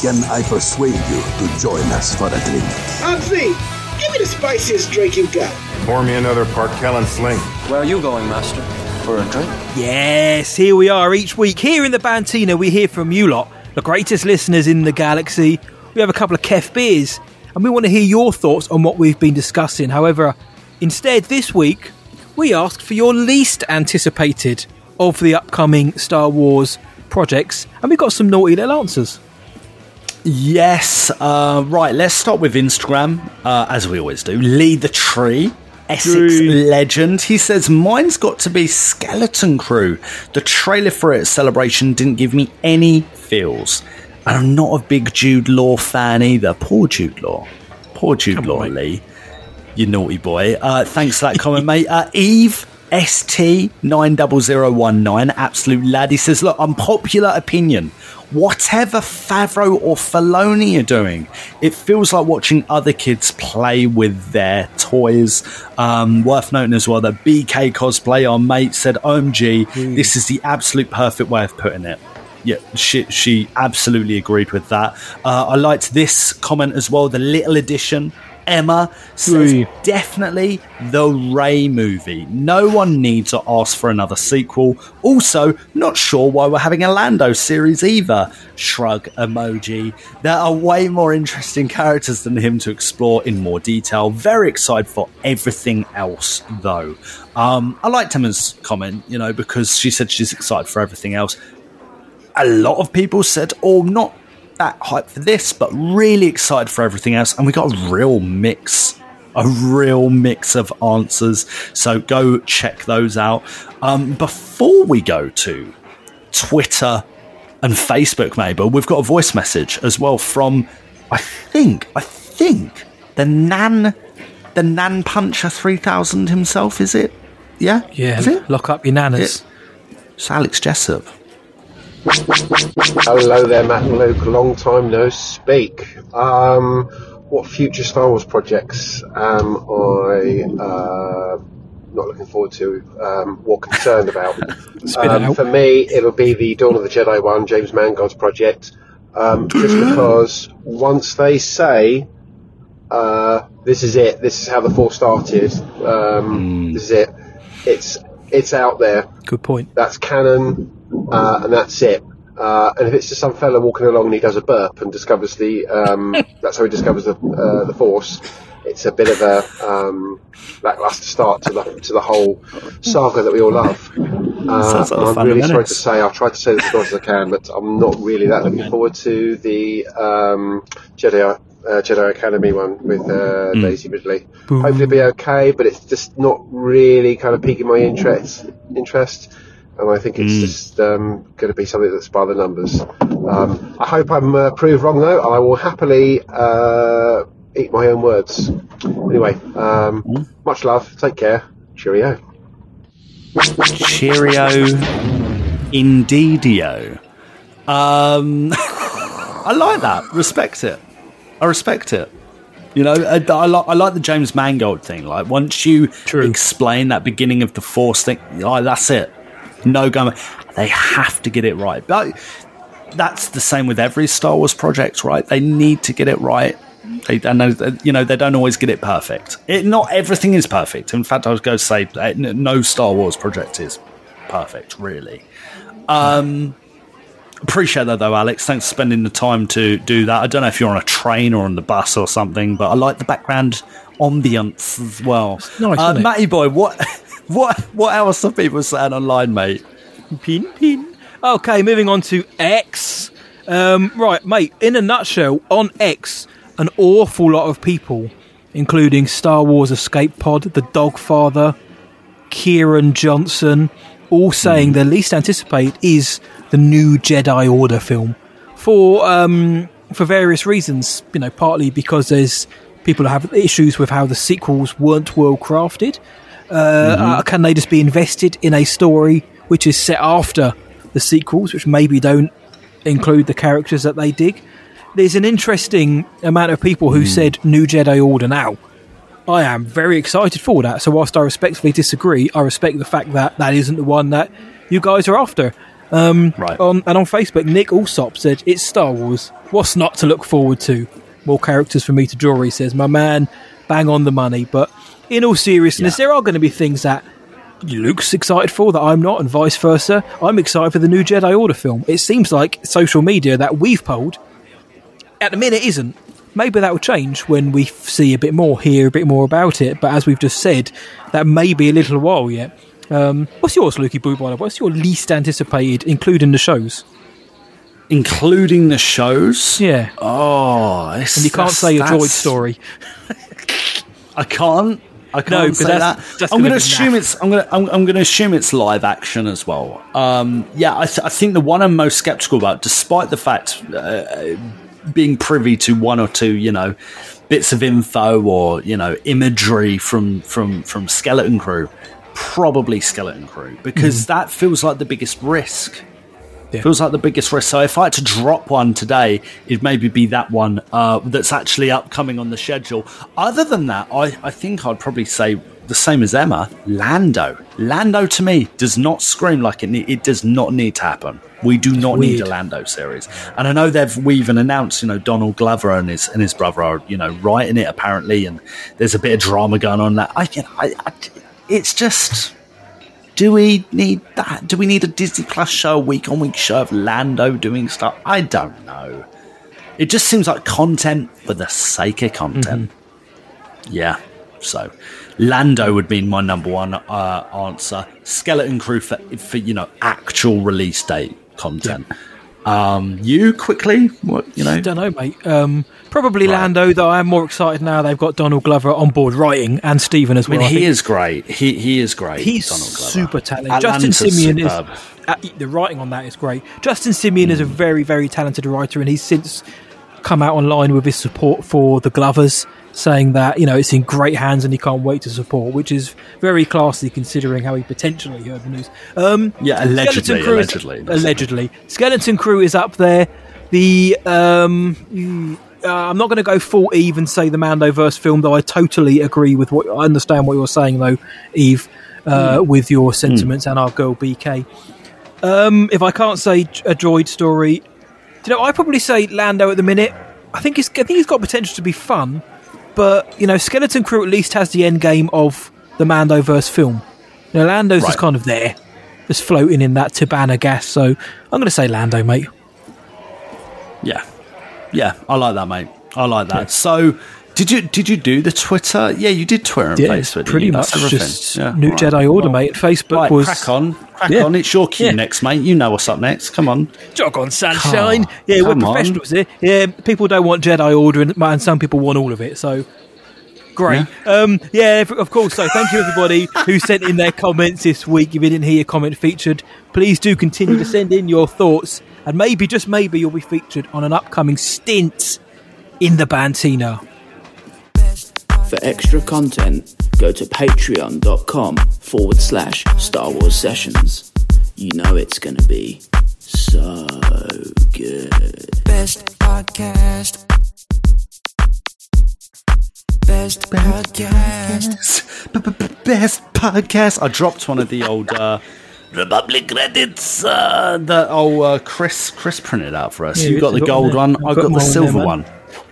Can I persuade you to join us for a drink? Humphrey, give me the spiciest drink you got. Pour me another Parkel and Sling. Where are you going, Master? For a drink? Yes, here we are each week. Here in the Bantina, we hear from you lot, the greatest listeners in the galaxy. We have a couple of Kef beers, and we want to hear your thoughts on what we've been discussing. However, instead, this week, we asked for your least anticipated of the upcoming Star Wars projects, and we got some naughty little answers. Yes. Uh, right. Let's start with Instagram, uh, as we always do. Lead the tree. Essex legend. He says, Mine's got to be Skeleton Crew. The trailer for it, Celebration, didn't give me any feels. And I'm not a big Jude Law fan either. Poor Jude Law. Poor Jude Come Law, on. Lee. You naughty boy. Uh, thanks for that comment, mate. Uh, Eve ST90019, absolute lad. He says, Look, unpopular opinion. Whatever Favreau or Filoni are doing, it feels like watching other kids play with their toys. Um, worth noting as well that BK Cosplay, our mate, said, OMG, this is the absolute perfect way of putting it. Yeah, she she absolutely agreed with that. Uh, I liked this comment as well. The little addition. Emma says definitely the Rey movie. No one needs to ask for another sequel. Also, not sure why we're having a Lando series either. Shrug emoji. There are way more interesting characters than him to explore in more detail. Very excited for everything else though. Um, I liked Emma's comment, you know, because she said she's excited for everything else a lot of people said, oh, not that hype for this, but really excited for everything else. And we got a real mix, a real mix of answers. So go check those out. Um, before we go to Twitter and Facebook, maybe, we've got a voice message as well from, I think, I think the Nan the Nan Puncher three thousand himself. Is it? Yeah, Yeah, Is it? lock up your nanas. It's Alex Jessup. Hello there, Matt and Luke. Long time no speak. Um, what future Star Wars projects am I uh, not looking forward to? Um, what concerned about? Um, for me, it'll be the Dawn of the Jedi one, James Mangold's project. Um, just because once they say uh, this is it, this is how the Force started, um, this is it, it's it's out there. Good point. That's canon, uh, and that's it. Uh, and if it's just some fella walking along and he does a burp and discovers the, um, that's how he discovers the uh, the Force. It's a bit of a um, lackluster start to the to the whole saga that we all love. Uh, Sounds like a I'm really sorry to say, I'll try to say this as nice as I can, but I'm not really that looking forward to the um, Jedi uh, Jedi Academy one with uh, Hmm. Daisy Ridley. Hopefully, it'll be okay, but it's just not really kind of piquing my interest. Interest, and I think it's just um, going to be something that's by the numbers. Um, I hope I'm uh, proved wrong, though. I will happily uh, eat my own words. Anyway, um, Hmm. much love. Take care. Cheerio. Cheerio, indeedio. Um, I like that. Respect it. I respect it. You know, I, I, like, I like the James Mangold thing. Like once you explain that beginning of the Force thing, oh, that's it. No going. They have to get it right. But that's the same with every Star Wars project, right? They need to get it right. They, and you know, they don't always get it perfect. It, not everything is perfect. In fact, I was going to say uh, no Star Wars project is perfect, really. Um, appreciate that though, Alex. Thanks for spending the time to do that. I don't know if you're on a train or on the bus or something, but I like the background ambience as well. nice, uh? Matty boy, what, what, what else are people saying online, mate? Pin, pin. Okay, moving on to X. Um, right, mate, in a nutshell, on X, an awful lot of people, including Star Wars Escape Pod, The Dogfather, Kieran Johnson, all saying their least anticipate is the new Jedi Order film for um, for various reasons. You know, partly because there's people who have issues with how the sequels weren't well crafted. Uh, uh, can they just be invested in a story which is set after the sequels, which maybe don't include the characters that they dig? There's an interesting amount of people who said New Jedi Order now. I am very excited for that. So whilst I respectfully disagree, I respect the fact that that isn't the one that you guys are after. Um, right. On, and on Facebook, Nick Allsop said, "It's Star Wars. What's not to look forward to? More characters for me to draw." He says, "My man, bang on the money." But in all seriousness, there are going to be things that Luke's excited for that I'm not, and vice versa. I'm excited for the new Jedi Order film. It seems like social media that we've polled at the minute isn't. Maybe that will change when we see a bit more, hear a bit more about it. But as we've just said, that may be a little while yet. Um, what's yours, Lukey Boo? By the way? What's your least anticipated, including the shows? Including the shows? Yeah. Oh, it's, And you can't say a droid story. I can't. I can't No, say that. I'm going to assume it's. I'm going to. I'm, I'm going to assume it's live action as well. Um, yeah, I, th- I think the one I'm most skeptical about, despite the fact uh, being privy to one or two, you know, bits of info or you know imagery from from from Skeleton Crew, probably Skeleton Crew, because Mhm. that feels like the biggest risk. Feels like the biggest risk. So if I had to drop one today, it'd maybe be that one uh, that's actually upcoming on the schedule. Other than that, I, I think I'd probably say the same as Emma. Lando. Lando to me does not scream like it. Ne- it does not need to happen. We do not need a. Lando series. And I know they've we even announced, you know, Donald Glover and his and his brother are, you know, writing it apparently, and there's a bit of drama going on. That I, you know, I, I it's just do we need that? Do we need a Disney Plus show, a week on week show of Lando doing stuff? I don't know. It just seems like content for the sake of content. Yeah. So Lando would be my number one uh, answer. Skeleton Crew for, for you know actual release date content. Um, you quickly, what you know? Don't know, mate. Um, probably Lando, though. I am more excited now. They've got Donald Glover on board writing and Stephen as well. I mean. I he is great. He he is great. He's Donald Glover. super talented. Atlanta's Justin Simien superb. is uh, the writing on that is great. Justin Simien is a very very talented writer, and he's since come out online with his support for the Glovers saying that you know it's in great hands and he can't wait to support, which is very classy considering how he potentially heard the news. Um, Yeah, allegedly, Skeleton Crew is- allegedly. allegedly, Skeleton Crew is up there. The um, mm, uh, I'm not going to go full Eve and say the Mandoverse film, though I totally agree with what I understand what you're saying, though, Eve, uh, Mm. with your sentiments and our girl BK. Um, if I can't say a droid story, you know, I probably say Lando at the minute. I think it's, I think he's got potential to be fun, but you know, Skeleton Crew at least has the end game of the Mandoverse film. You know, Lando's just kind of there, just floating in that Tibanna gas. So I'm going to say Lando, mate. Yeah, yeah, I like that, mate. I like that. So, did you did you do the Twitter? Yeah, you did Twitter and Yeah, Facebook. pretty much everything. just Yeah, New right. Jedi Order, mate. Facebook Right, was crack on, crack Yeah. on. It's your cue Yeah. next, mate. You know what's up next. Come on. Jog on, sunshine. yeah, we're come on. professionals here. Yeah, people don't want Jedi Order, and, and some people want all of it. So great. Yeah. Um, yeah, of course. So thank you everybody who sent in their comments this week. If you didn't hear your comment featured, please do continue to send in your thoughts, and maybe just maybe you'll be featured on an upcoming stint in the Bantina. For extra content, go to patreon.com forward slash Star Wars Sessions. You know it's going to be so good. Best podcast. Best podcast. Best podcast. I dropped one of the old uh, Republic credits. Uh, that old uh, Chris Chris printed out for us. Yeah, you got the got gold one one. I I've got got the mine there, silver man. one.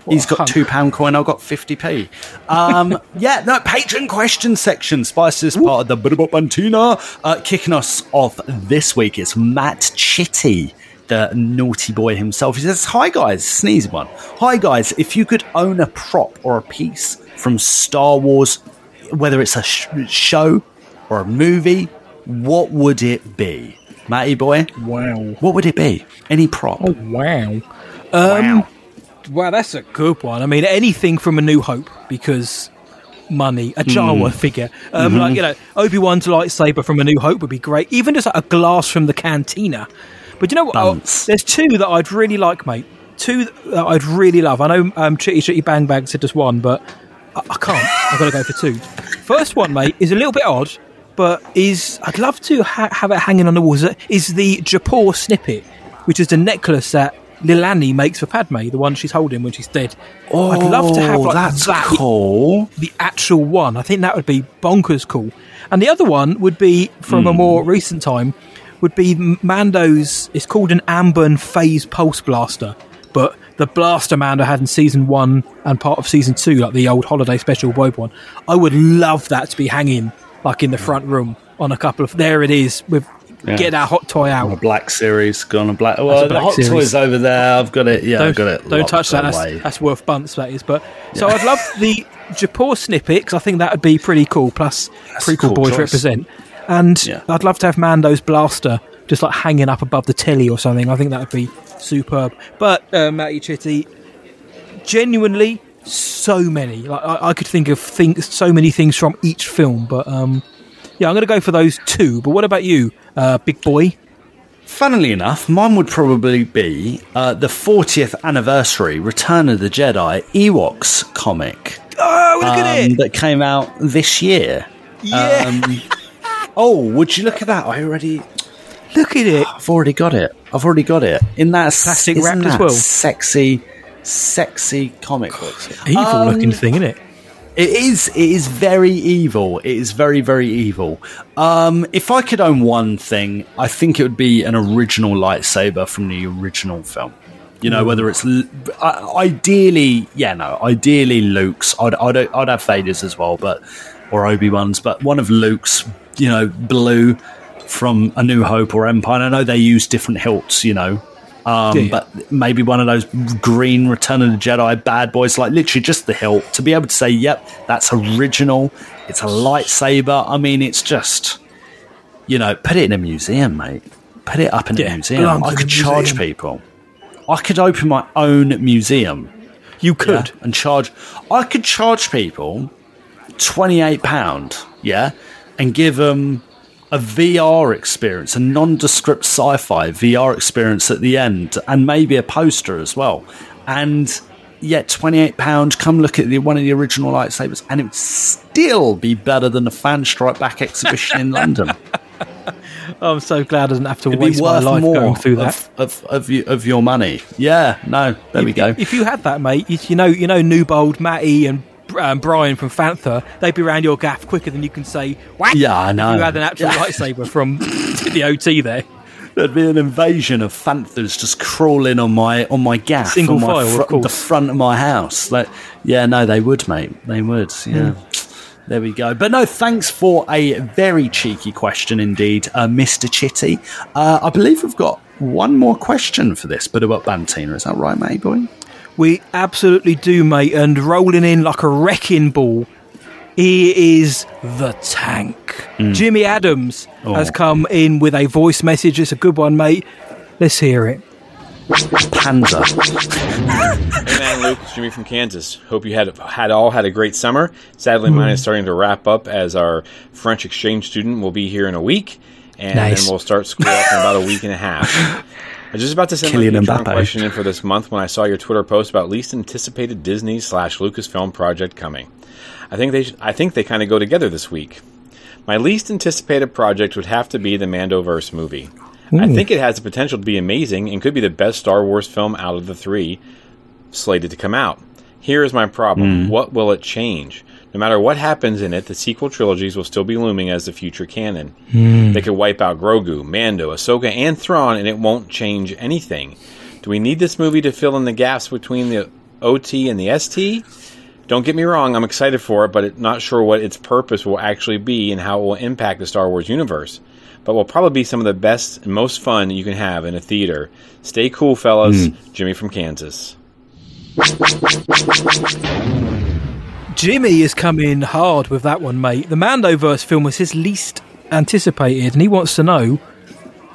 What He's a got hunk. two pound coin. I've got fifty p. Um, yeah, no patron question section. Spice is part of the Bantina. Uh, kicking us off this week is Matt Chitty the naughty boy himself. He says, Hi guys, sneezing one. Hi guys, if you could own a prop or a piece from Star Wars, whether it's a sh- show or a movie, what would it be? Matty boy? Wow. What would it be? Any prop? Oh, wow. Um, wow. that's a good one. I mean, anything from A New Hope because money, a Jawa Mm. figure. Um, Mhm. Like, you know, Obi Wan's lightsaber from A New Hope would be great. Even just like a glass from the cantina. But you know what? Oh, there's two that I'd really like, mate. Two that I'd really love. I know um, Chitty Chitty Bang Bang said just one, but I, I can't. I've got to go for two. First one, mate, is a little bit odd, but is I'd love to ha- have it hanging on the walls. Is the Japor snippet, which is the necklace that Lilani makes for Padme, the one she's holding when she's dead. Oh, I'd love to have Oh, like that's that, cool. the actual one. I think that would be bonkers cool. And the other one would be from a Hmm. more recent time. Would be Mando's. It's called an Amban Phase Pulse Blaster, but the blaster Mando had in season one and part of season two, like the old holiday special Bob one. I would love that to be hanging like in the front room on a couple of. There it is. With Yeah. get our hot toy out. On a black series, gone a black. Well, a the hot series. toys over there. I've got it. Yeah, don't, I've got it. Don't touch that. That's, that's worth bunts. That is. But so I'd love the Japor snippet because I think that would be pretty cool. Plus, That's prequel cool boys choice. represent. And I'd love to have Mando's blaster just like hanging up above the telly or something. I think that would be superb. But uh, Matty Chitty, genuinely, so many. Like I, I could think of things, so many things from each film. But um, yeah, I'm going to go for those two. But what about you, uh, big boy? Funnily enough, mine would probably be uh, the 40th anniversary Return of the Jedi Ewoks comic. Oh, look at um, it! That came out this year. Yeah. Um, oh, would you look at that? I already. Look at it. I've already got it. I've already got it. In that Plastic isn't as well. Sexy, sexy comic book. Evil Um, looking thing, isn't it? It is. It is very evil. It is very, very evil. Um, if I could own one thing, I think it would be an original lightsaber from the original film. You know, Mm. whether it's I- ideally, yeah, no, ideally Luke's. I'd, I'd, I'd have Vader's as well, but or Obi Wan's, but one of Luke's. You know, blue from A New Hope or Empire. And I know they use different hilts. You know, um, Yeah, yeah. but maybe one of those green Return of the Jedi bad boys, like literally just the hilt, to be able to say, "Yep, that's original. It's a lightsaber." I mean, it's just, you know, put it in a museum, mate. Put it up in Yeah, a museum. I could charge museum. people. I could open my own museum. You could. and charge. I could charge people twenty eight pound, yeah, and give them a VR experience, a nondescript sci-fi VR experience at the end, and maybe a poster as well. And yet, twenty eight pound. Come look at the one of the original lightsabers, and it would still be better than the Fan Strike Back exhibition in London. I'm so glad I doesn't have to It'd be waste my life more going through that. of, of, of, you, of your money. Yeah, no, there we go. If you had that, mate, you, you know, you know, Newbold, Matty, and um, Brian from Fantha, they'd be around your gaff quicker than you can say. Whack! Yeah, I know. If you had an actual lightsaber from the OT there. There'd be an invasion of Fanthers just crawling on my on my gaff, Single on my file, of course. the front of my house. Like, yeah, no, they would, mate. They would. Yeah. There we go. But no, thanks for a very cheeky question indeed, uh, Mr. Chitty. Uh, I believe we've got one more question for this bit about Bantina. Is that right, mate boy? We absolutely do, mate. And rolling in like a wrecking ball, he is the tank. Mm. Jimmy Adams Oh. has come in with a voice message. It's a good one, mate. Let's hear it. Panzer. Hey man, Luke, it's Jimmy from Kansas. Hope you had had all had a great summer. Sadly, mine is starting to wrap up as our French exchange student will be here in a week, and Nice. then we'll start school up in about a week and a half. I was just about to send Kylian my question in for this month when I saw your Twitter post about least anticipated Disney slash Lucasfilm project coming. I think they sh- I think they kind of go together this week. My least anticipated project would have to be the Mandoverse movie. I think it has the potential to be amazing and could be the best Star Wars film out of the three slated to come out. Here is my problem. Mm. What will it change? No matter what happens in it, the sequel trilogies will still be looming as the future canon. Mm. They could wipe out Grogu, Mando, Ahsoka, and Thrawn, and it won't change anything. Do we need this movie to fill in the gaps between the OT and the ST? Don't get me wrong, I'm excited for it, but it, not sure what its purpose will actually be and how it will impact the Star Wars universe. But will probably be some of the best and most fun you can have in a theater. Stay cool, fellas. Jimmy from Kansas. Jimmy is coming hard with that one, mate. The Mandoverse film was his least anticipated, and he wants to know, you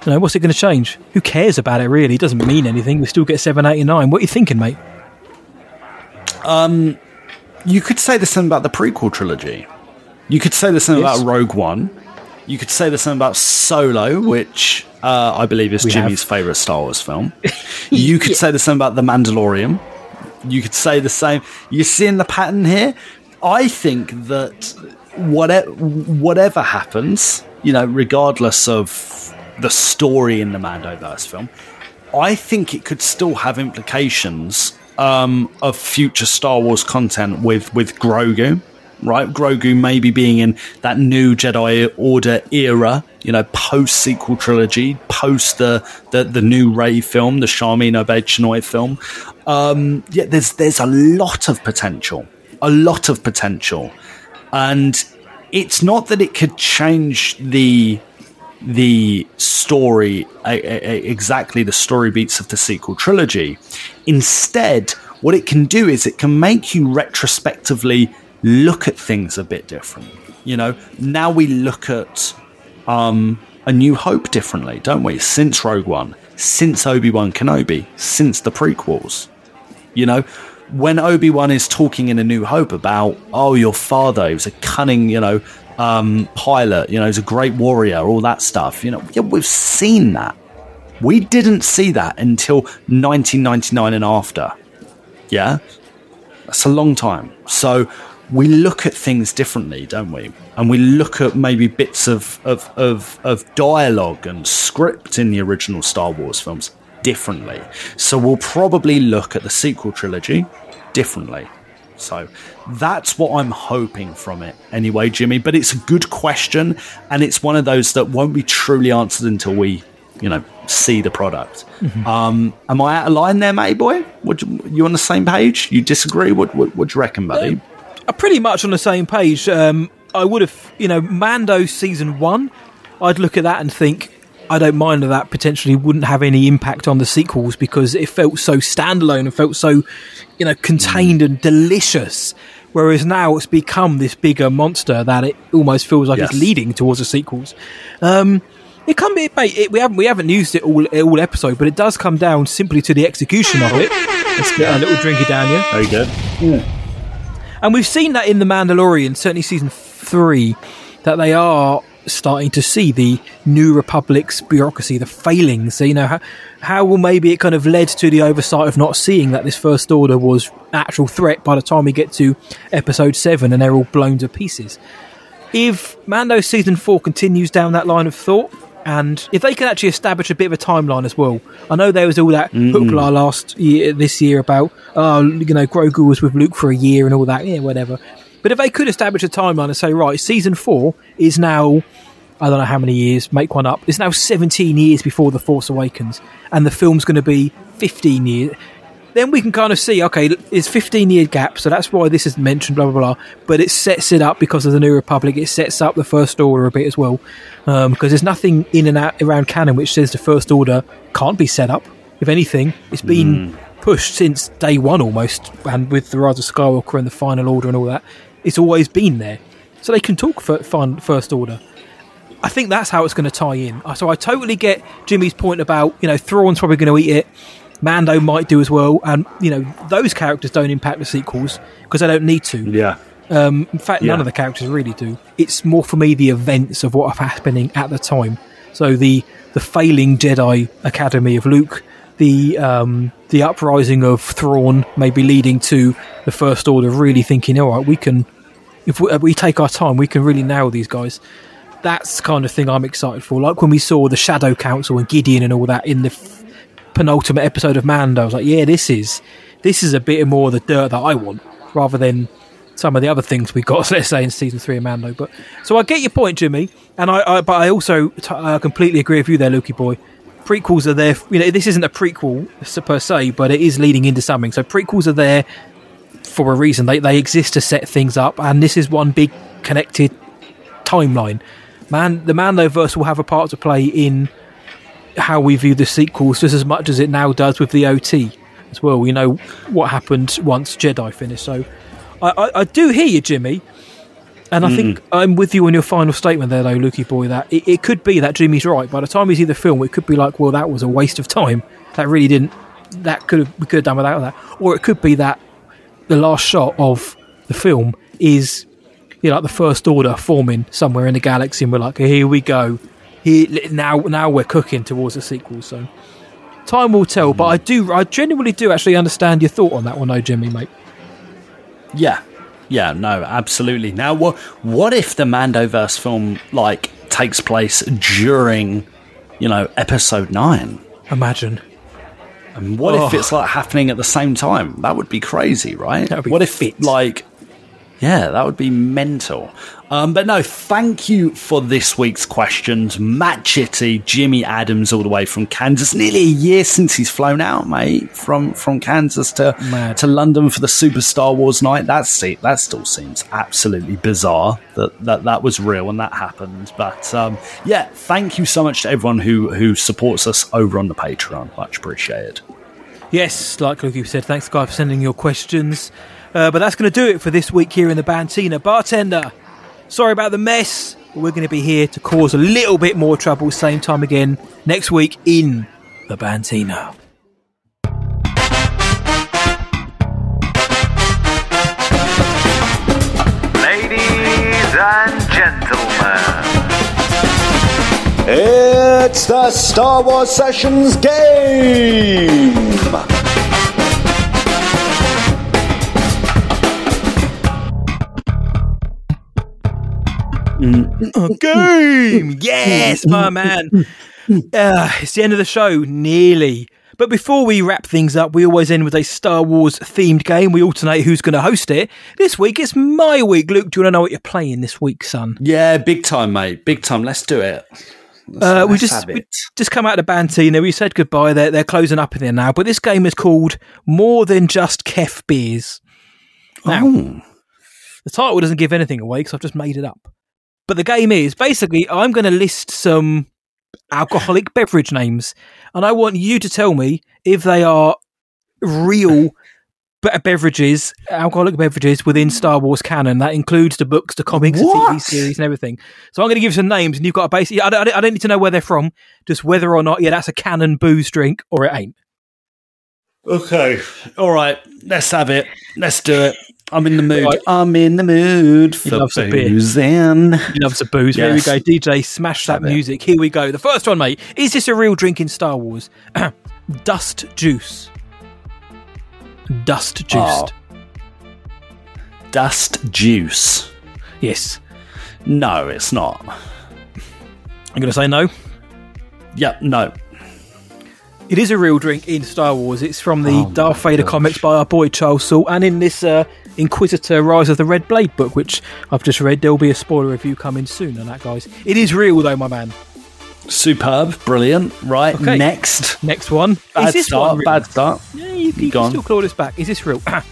know, what's it going to change? Who cares about it, really? It doesn't mean anything. We still get 7, 8, and 9. What are you thinking, mate? Um, you could say the same about the prequel trilogy. You could say the same Yes. about Rogue One. You could say the same about Solo, which uh, I believe is We have. Jimmy's favorite Star Wars film. you could say the same about The Mandalorian. You could say the same. You're seeing the pattern here. I think that whatever whatever happens, you know, regardless of the story in the Mandoverse film, I think it could still have implications um, of future Star Wars content with with Grogu, right? Grogu maybe being in that new Jedi Order era, you know, post sequel trilogy, post the, the the new Rey film, the Obaid-Chinoy film. Um, yeah, there's there's a lot of potential, a lot of potential, and it's not that it could change the the story exactly the story beats of the sequel trilogy. Instead what it can do is it can make you retrospectively look at things a bit different. You know now we look at um a new hope differently don't we? Since rogue one since obi-wan kenobi since the prequels you know, when Obi Wan is talking in A New Hope about, oh, your father, he was a cunning, you know, um, pilot, you know, he's a great warrior, all that stuff. You know, yeah, we've seen that. We didn't see that until 1999 and after. Yeah, that's a long time. So we look at things differently, don't we? And we look at maybe bits of of of, of dialogue and script in the original Star Wars films differently. So we'll probably look at the sequel trilogy differently. So that's what I'm hoping from it anyway, Jimmy. But it's a good question, and it's one of those that won't be truly answered until we, you know, see the product. Mhm. Um, am I out of line there, mate boy? Would you, you on the same page? You disagree? What what, what do you reckon, buddy? are pretty much on the same page. Um, I would have, you know, Mando season one. I'd look at that and think, I don't mind that that potentially wouldn't have any impact on the sequels because it felt so standalone and felt so, you know, contained and delicious. Whereas now it's become this bigger monster that it almost feels like it's leading towards the sequels. Um, it can be, mate. It, we haven't we haven't used it all all episode, but it does come down simply to the execution of it. Let's get a little drinky down here. Very good. And we've seen that in The Mandalorian, certainly season three, that they are starting to see the New Republic's bureaucracy, the failings. So, you know, how, how will maybe it kind of led to the oversight of not seeing that this First Order was actual threat by the time we get to Episode 7 and they're all blown to pieces. If Mando Season 4 continues down that line of thought, and if they can actually establish a bit of a timeline as well, I know there was all that Mm. hoopla last year, this year about, oh, you know, Grogu was with Luke for a year and all that, yeah, whatever. But if they could establish a timeline and say, right, season four is now, I don't know how many years, make one up, it's now 17 years before The Force Awakens, and the film's going to be 15 years, then we can kind of see, okay, it's 15 year gap, so that's why this is mentioned, blah, blah, blah. But it sets it up because of the New Republic, it sets up the First Order a bit as well. Um, because there's nothing in and out around canon which says the First Order can't be set up. If anything, it's been hmm. pushed since day one almost, and with the Rise of Skywalker and the Final Order and all that, it's always been there. So they can talk for First Order. I think that's how it's going to tie in. So I totally get Jimmy's point about, you know, Thrawn's probably going to eat it. Mando might do as well, and you know those characters don't impact the sequels because they don't need to. Yeah. Um, in fact, none of the characters really do. It's more for me the events of what are happening at the time. So the the failing Jedi Academy of Luke, the um, the uprising of Thrawn, maybe leading to the First Order really thinking, all right, we can if we, if we take our time, we can really nail these guys. That's the kind of thing I'm excited for. Like when we saw the Shadow Council and Gideon and all that in the f- penultimate episode of Mando, I was like, yeah, this is this is a bit more of the dirt that I want, rather than some of the other things we got, let's say, in season three of Mando. But so I get your point, Jimmy, and I, I but I also uh, completely agree with you there, Lukey boy. Prequels are there. You know, this isn't a prequel per se, but it is leading into something. So prequels are there for a reason. They they exist to set things up, and this is one big connected timeline. Man, the Mandoverse will have a part to play in how we view the sequels just as much as it now does with the OT as well. We know what happened once Jedi finished. So I, I, I do hear you, Jimmy. And I think mm. I'm with you on your final statement there, though, Lukey boy. That it, it could be that Jimmy's right. By the time we see the film, it could be like, well, that was a waste of time. That really didn't. That could have we could have done without that. Or it could be that the last shot of the film is, you know, like the First Order forming somewhere in the galaxy, and we're like, here we go. Here now, now we're cooking towards a sequel. So time will tell. But I do, I genuinely do actually understand your thought on that one, though, Jimmy, mate. Yeah. Yeah, no, absolutely. Now, what what if the Mandoverse film like takes place during, you know, episode nine? Imagine. And what if Oh. it's like happening at the same time? That would be crazy, right? Would be what if it like yeah, that would be mental. Um, but no, thank you for this week's questions. Matt Chitty, Jimmy Adams, all the way from Kansas. Nearly a year since he's flown out, mate, from from Kansas to Mad. to London for the Super Star Wars night. That's that still seems absolutely bizarre that that, that was real and that happened. But um, yeah, thank you so much to everyone who who supports us over on the Patreon. Much appreciated. Yes, like Luke you said, thanks, guys, for sending your questions. Uh, but that's going to do it for this week here in the Bantina. Bartender, sorry about the mess. But we're going to be here to cause a little bit more trouble, same time again next week in the Bantina. Ladies and gentlemen, It's the Star Wars Sessions game! Game! Yes, my man. Uh, it's the end of the show, nearly. But before we wrap things up, we always end with a Star Wars themed game. We alternate who's going to host it. This week it's my week. Luke, do you want to know what you're playing this week, son? Yeah, big time, mate. Big time. Let's do it. Uh, we just we just come out of Bantina. We said goodbye. They're they're closing up in there now. But this game is called More Than Just Kef Beers. Now, Oh. the title doesn't give anything away because I've just made it up. But the game is basically I'm going to list some alcoholic beverage names, and I want you to tell me if they are real be- beverages, alcoholic beverages within Star Wars canon. That includes the books, the comics, the TV series, and everything. So I'm going to give you some names, and you've got to basically. I don't, I don't need to know where they're from, just whether or not yeah that's a canon booze drink or it ain't. Okay. All right. Let's have it. Let's do it. I'm in the mood. Right. I'm in the mood He for loves boozing. He loves a booze. Here we go. DJ, smash that music. Here we go. The first one, mate. Is this a real drink in Star Wars? Dust juice. Dust juiced. Oh. Dust juice. Yes. No, it's not. I'm going to say no. Yep, no. It is a real drink in Star Wars. It's from the Oh Darth Vader comics by our boy Charles Soule, and in this uh, Inquisitor Rise of the Red Blade book, which I've just read, there'll be a spoiler review coming soon on that, guys. It is real, though, my man. Superb, brilliant. Right, Okay. next. Next one. Bad is this start, one bad start. Yeah, you, you can still claw this back. Is this real? Ah.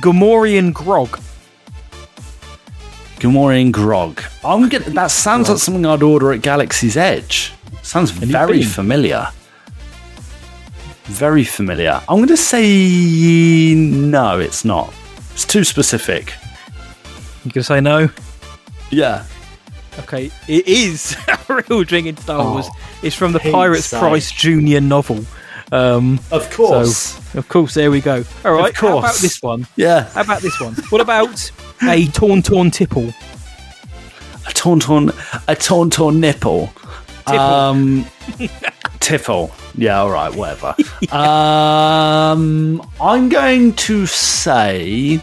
Gamorrean grog. Gamorrean grog. I'm gonna, that sounds like something I'd order at Galaxy's Edge. Sounds you very familiar. Very familiar. I'm going to say no, it's not. It's too specific. You can say no. Yeah. Okay, it is a real drink in Star Oh, It's from the Pirates sake. Price Junior novel. Um, Of course. so, of course, there we go. All right, Of how about this one? Yeah. How about this one? What about a Tauntaun tipple? A tauntaun, a tauntaun nipple. Tipple. Um, tipple. Yeah, all right, whatever. um, I'm going to say.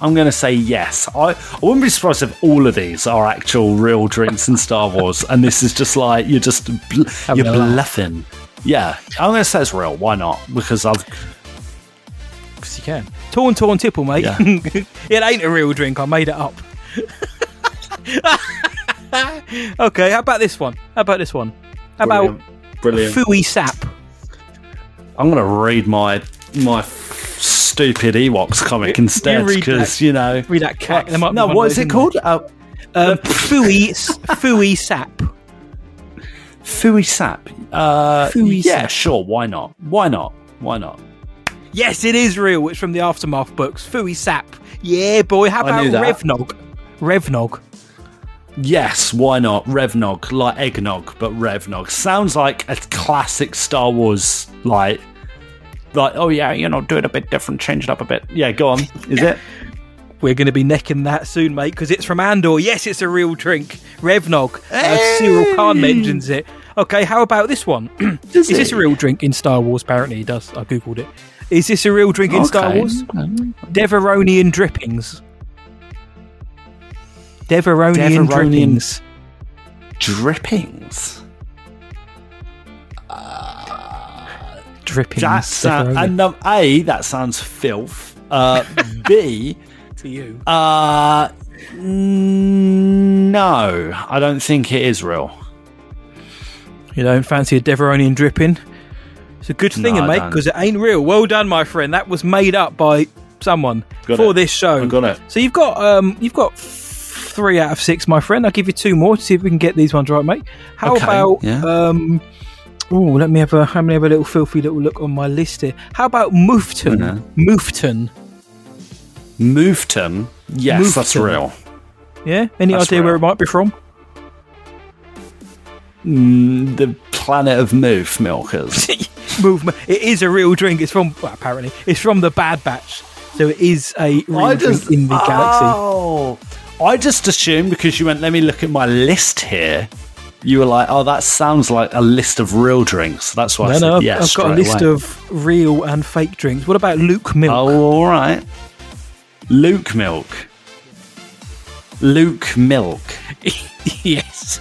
I'm going to say yes. I, I wouldn't be surprised if all of these are actual real drinks in Star Wars, and this is just like you're just bl- you're laugh. bluffing. Yeah, I'm going to say it's real. Why not? Because I've Because you can. torn, torn tipple, mate. Yeah. it ain't a real drink. I made it up. okay, how about this one? How about this one? About brilliant. Fooey Sap? I'm going to read my my stupid Ewoks comic instead because that. you know. Read that cat. There might be No, what is it called? Uh, there. Um, Fooey, Fooey Sap. Fooey sap. Uh, Fooey yeah, sap. sure. Why not? Why not? Why not? Yes, it is real. It's from the Aftermath books. Fooey Sap. Yeah, boy. How about. Revnog? Revnog. Yes, why not? Revnog, like eggnog, but Revnog sounds like a classic Star Wars. Like, like oh yeah, you know, do it a bit different, change it up a bit. Yeah, go on. Is it? We're going to be necking that soon, mate, because it's from Andor. Yes, it's a real drink. Revnog. Uh, Syril Karn mentions it. Okay, how about this one? is this a real drink in Star Wars? Apparently, he does. I googled it. Is this a real drink in Star Okay. Wars? Devaronian drippings. Devaronian, Devaronian drippings. Drippings. Drippings. That's uh, and um, a that sounds filth. Uh, B. to you. Uh, no, I don't think it is real. You don't fancy a Devaronian dripping? It's a good thing, No, mate, because it ain't real. Well done, my friend. That was made up by someone Got for it. this show. I got it. So you've got um, you've got three out of six, my friend. I'll give you two more to see if we can get these ones right, mate. How Okay, about yeah. um? Oh, let me have a let me have a little filthy little look on my list here. How about Moofton? Mhm. Moofton. Moofton. Yes, that's real. Yeah. Any That's idea where it might be from? Mm, the planet of Moof milkers. Movement. It is a real drink. It's from well, apparently it's from the Bad Batch, so it is a real I drink just in the galaxy. I just assumed because you went. Let me look at my list here. You were like, "Oh, that sounds like a list of real drinks." That's why I said no, I've, yes. I've got a list away. of real and fake drinks. What about Luke Milk? Oh, all right. Luke milk. Luke milk. yes.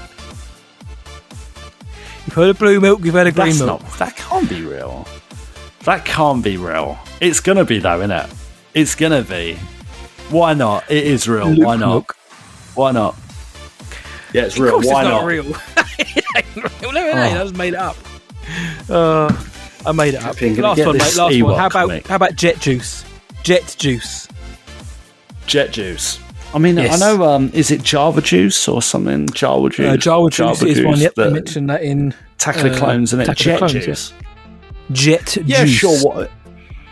You've heard of blue milk, you've heard of green That's milk. not. That can't be real. That can't be real. It's gonna be though, isn't it? It's gonna be. Why not? It is real. Luke Why not? milk. Why not? Yeah, it's Of real. course Why it's not, not? real. it ain't real. No, it ain't. Oh. I just made it up. Uh, I made it up. Last one, mate. this Last one. How about comic. how about jet juice? Jet juice. Jet juice. I mean, Yes. I know. Um, is it Java juice or something? Java juice. Uh, Java juice is one. Yep, they that- mentioned that in Attack of the uh, Clones, and it Attack of jet Clones, yeah. juice. Jet Yeah, juice. sure. What?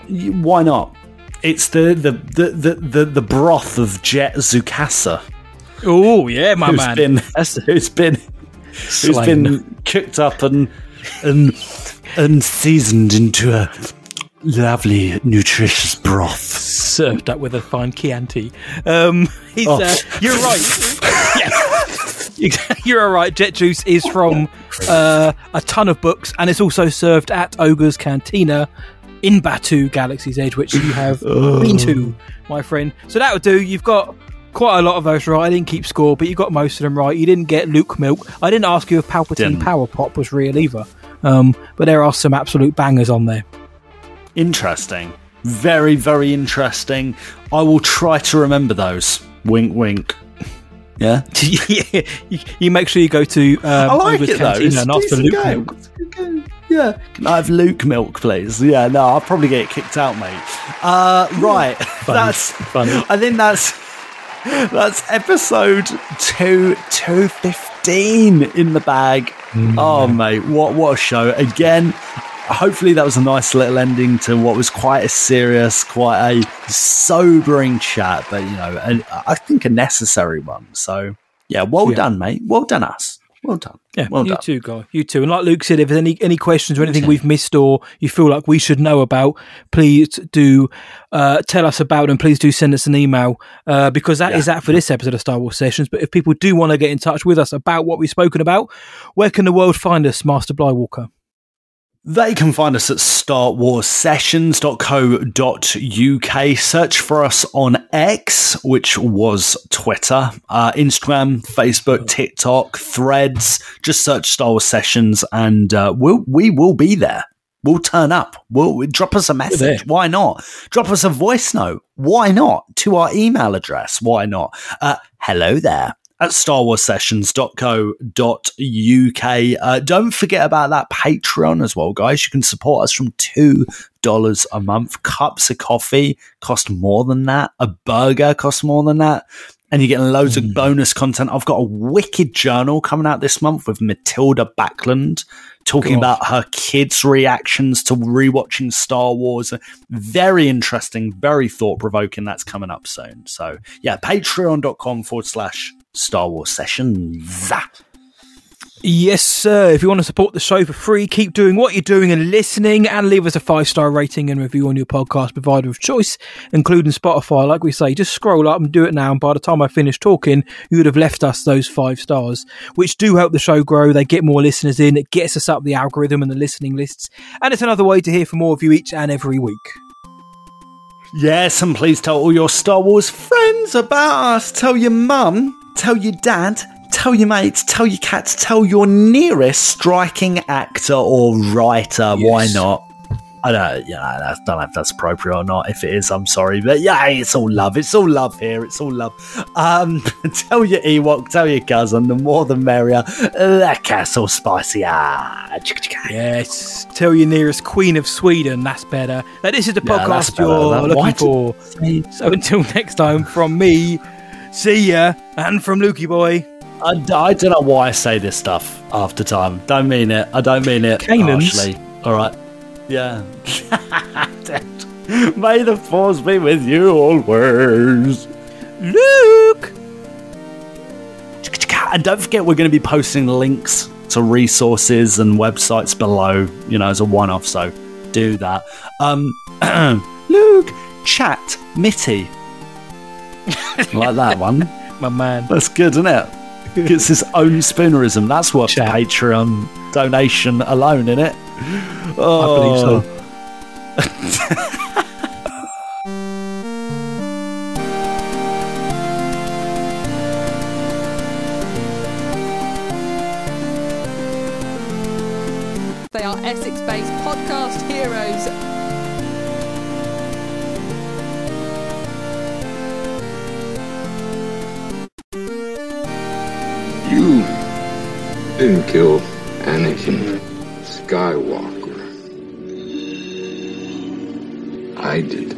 Why not? It's the the, the, the, the, the broth of Jet Zukasa. Oh yeah, my who's man. Been, That's who's been who's Slain. been cooked up and and and seasoned into a lovely, nutritious broth. served up with a fine Chianti. Um, he's, Oh. uh, you're right. yeah. You're all right. Jet Juice is from uh, a ton of books, and it's also served at Oga's Cantina in Batuu, Galaxy's Edge, which you have been to, my friend. So that would do. You've got quite a lot of those right. I didn't keep score, but you got most of them right. You didn't get Luke Milk. I didn't ask you if Palpatine Didn't. Power Pop was real either. Um, but there are some absolute bangers on there. Interesting. Very, very interesting. I will try to remember those. Wink, wink. Yeah. yeah, you, you make sure you go to um, I like Oga's it though. It's and a ask for decent Luke game. Milk. It's a good game. Yeah. Can I have Luke milk, please? Yeah, no, I'll probably get kicked out, mate. Uh, right. that's Funny. I think that's that's episode two two fifteen in the bag. Oh mate, what what a show. Again, hopefully that was a nice little ending to what was quite a serious, quite a sobering chat, but you know, and I think a necessary one. So yeah, well Yeah. done, mate. Well done us. Well done. Yeah, well you done. too, guy. You too. And like Luke said, if there's any any questions or anything we've missed or you feel like we should know about, please do uh, tell us about them. Please do send us an email uh, because that is that for this episode of Star Wars Sessions. But if people do want to get in touch with us about what we've spoken about, where can the world find us, Master Blywalker? They can find us at starwarssessions.co.uk. Search for us on X, which was Twitter, uh, Instagram, Facebook, TikTok, Threads. Just search Star Wars Sessions, and uh, we'll, we will be there. We'll turn up. We'll drop us a message. Why not? Drop us a voice note. Why not? To our email address. Why not? Uh, hello there at starwarssessions.co.uk. Uh, don't forget about that Patreon as well, guys. You can support us from $2 a month. Cups of coffee cost more than that. A burger costs more than that. And you're getting loads of bonus content. I've got a wicked journal coming out this month with Matilda Backland talking God. about her kids' reactions to rewatching Star Wars. Very interesting, very thought provoking. That's coming up soon. So, yeah, patreon.com forward slash Star Wars sessions. Yes, sir. If you want to support the show for free, keep doing what you're doing and listening, and leave us a five star rating and review on your podcast provider of choice, including Spotify. Like we say, just scroll up and do it now. And by the time I finish talking, you would have left us those five stars, which do help the show grow. They get more listeners in, it gets us up the algorithm and the listening lists, and it's another way to hear from more of you each and every week. Yes, and please tell all your Star Wars friends about us. Tell your mum, tell your dad, tell your mates, tell your cats, tell your nearest striking actor or writer. Why not? I don't, you know, I don't know if that's appropriate or not. If it is, I'm sorry, but yeah, it's all love. It's all love here. It's all love. Um, tell your Ewok, tell your cousin. The more, the merrier. That castle spicy. Ah, Yes, tell your nearest Queen of Sweden. That's better. Now, this is the podcast better. you're looking for. So until next time, from me, see ya, and from Lukey Boy. I, I don't know why I say this stuff after time. Don't mean it. I don't mean it Canaans. harshly. All right. Yeah. May the force be with you always. Luke! And don't forget, we're going to be posting links to resources and websites below, you know, as a one off. So do that. Um, Luke, chat, Mitty. like that one. My man. That's good, isn't it? It's his own spoonerism. That's worth the Patreon donation alone, isn't it? Oh. believe so. Oh. They are Essex based didn't kill Anakin Skywalker. I did.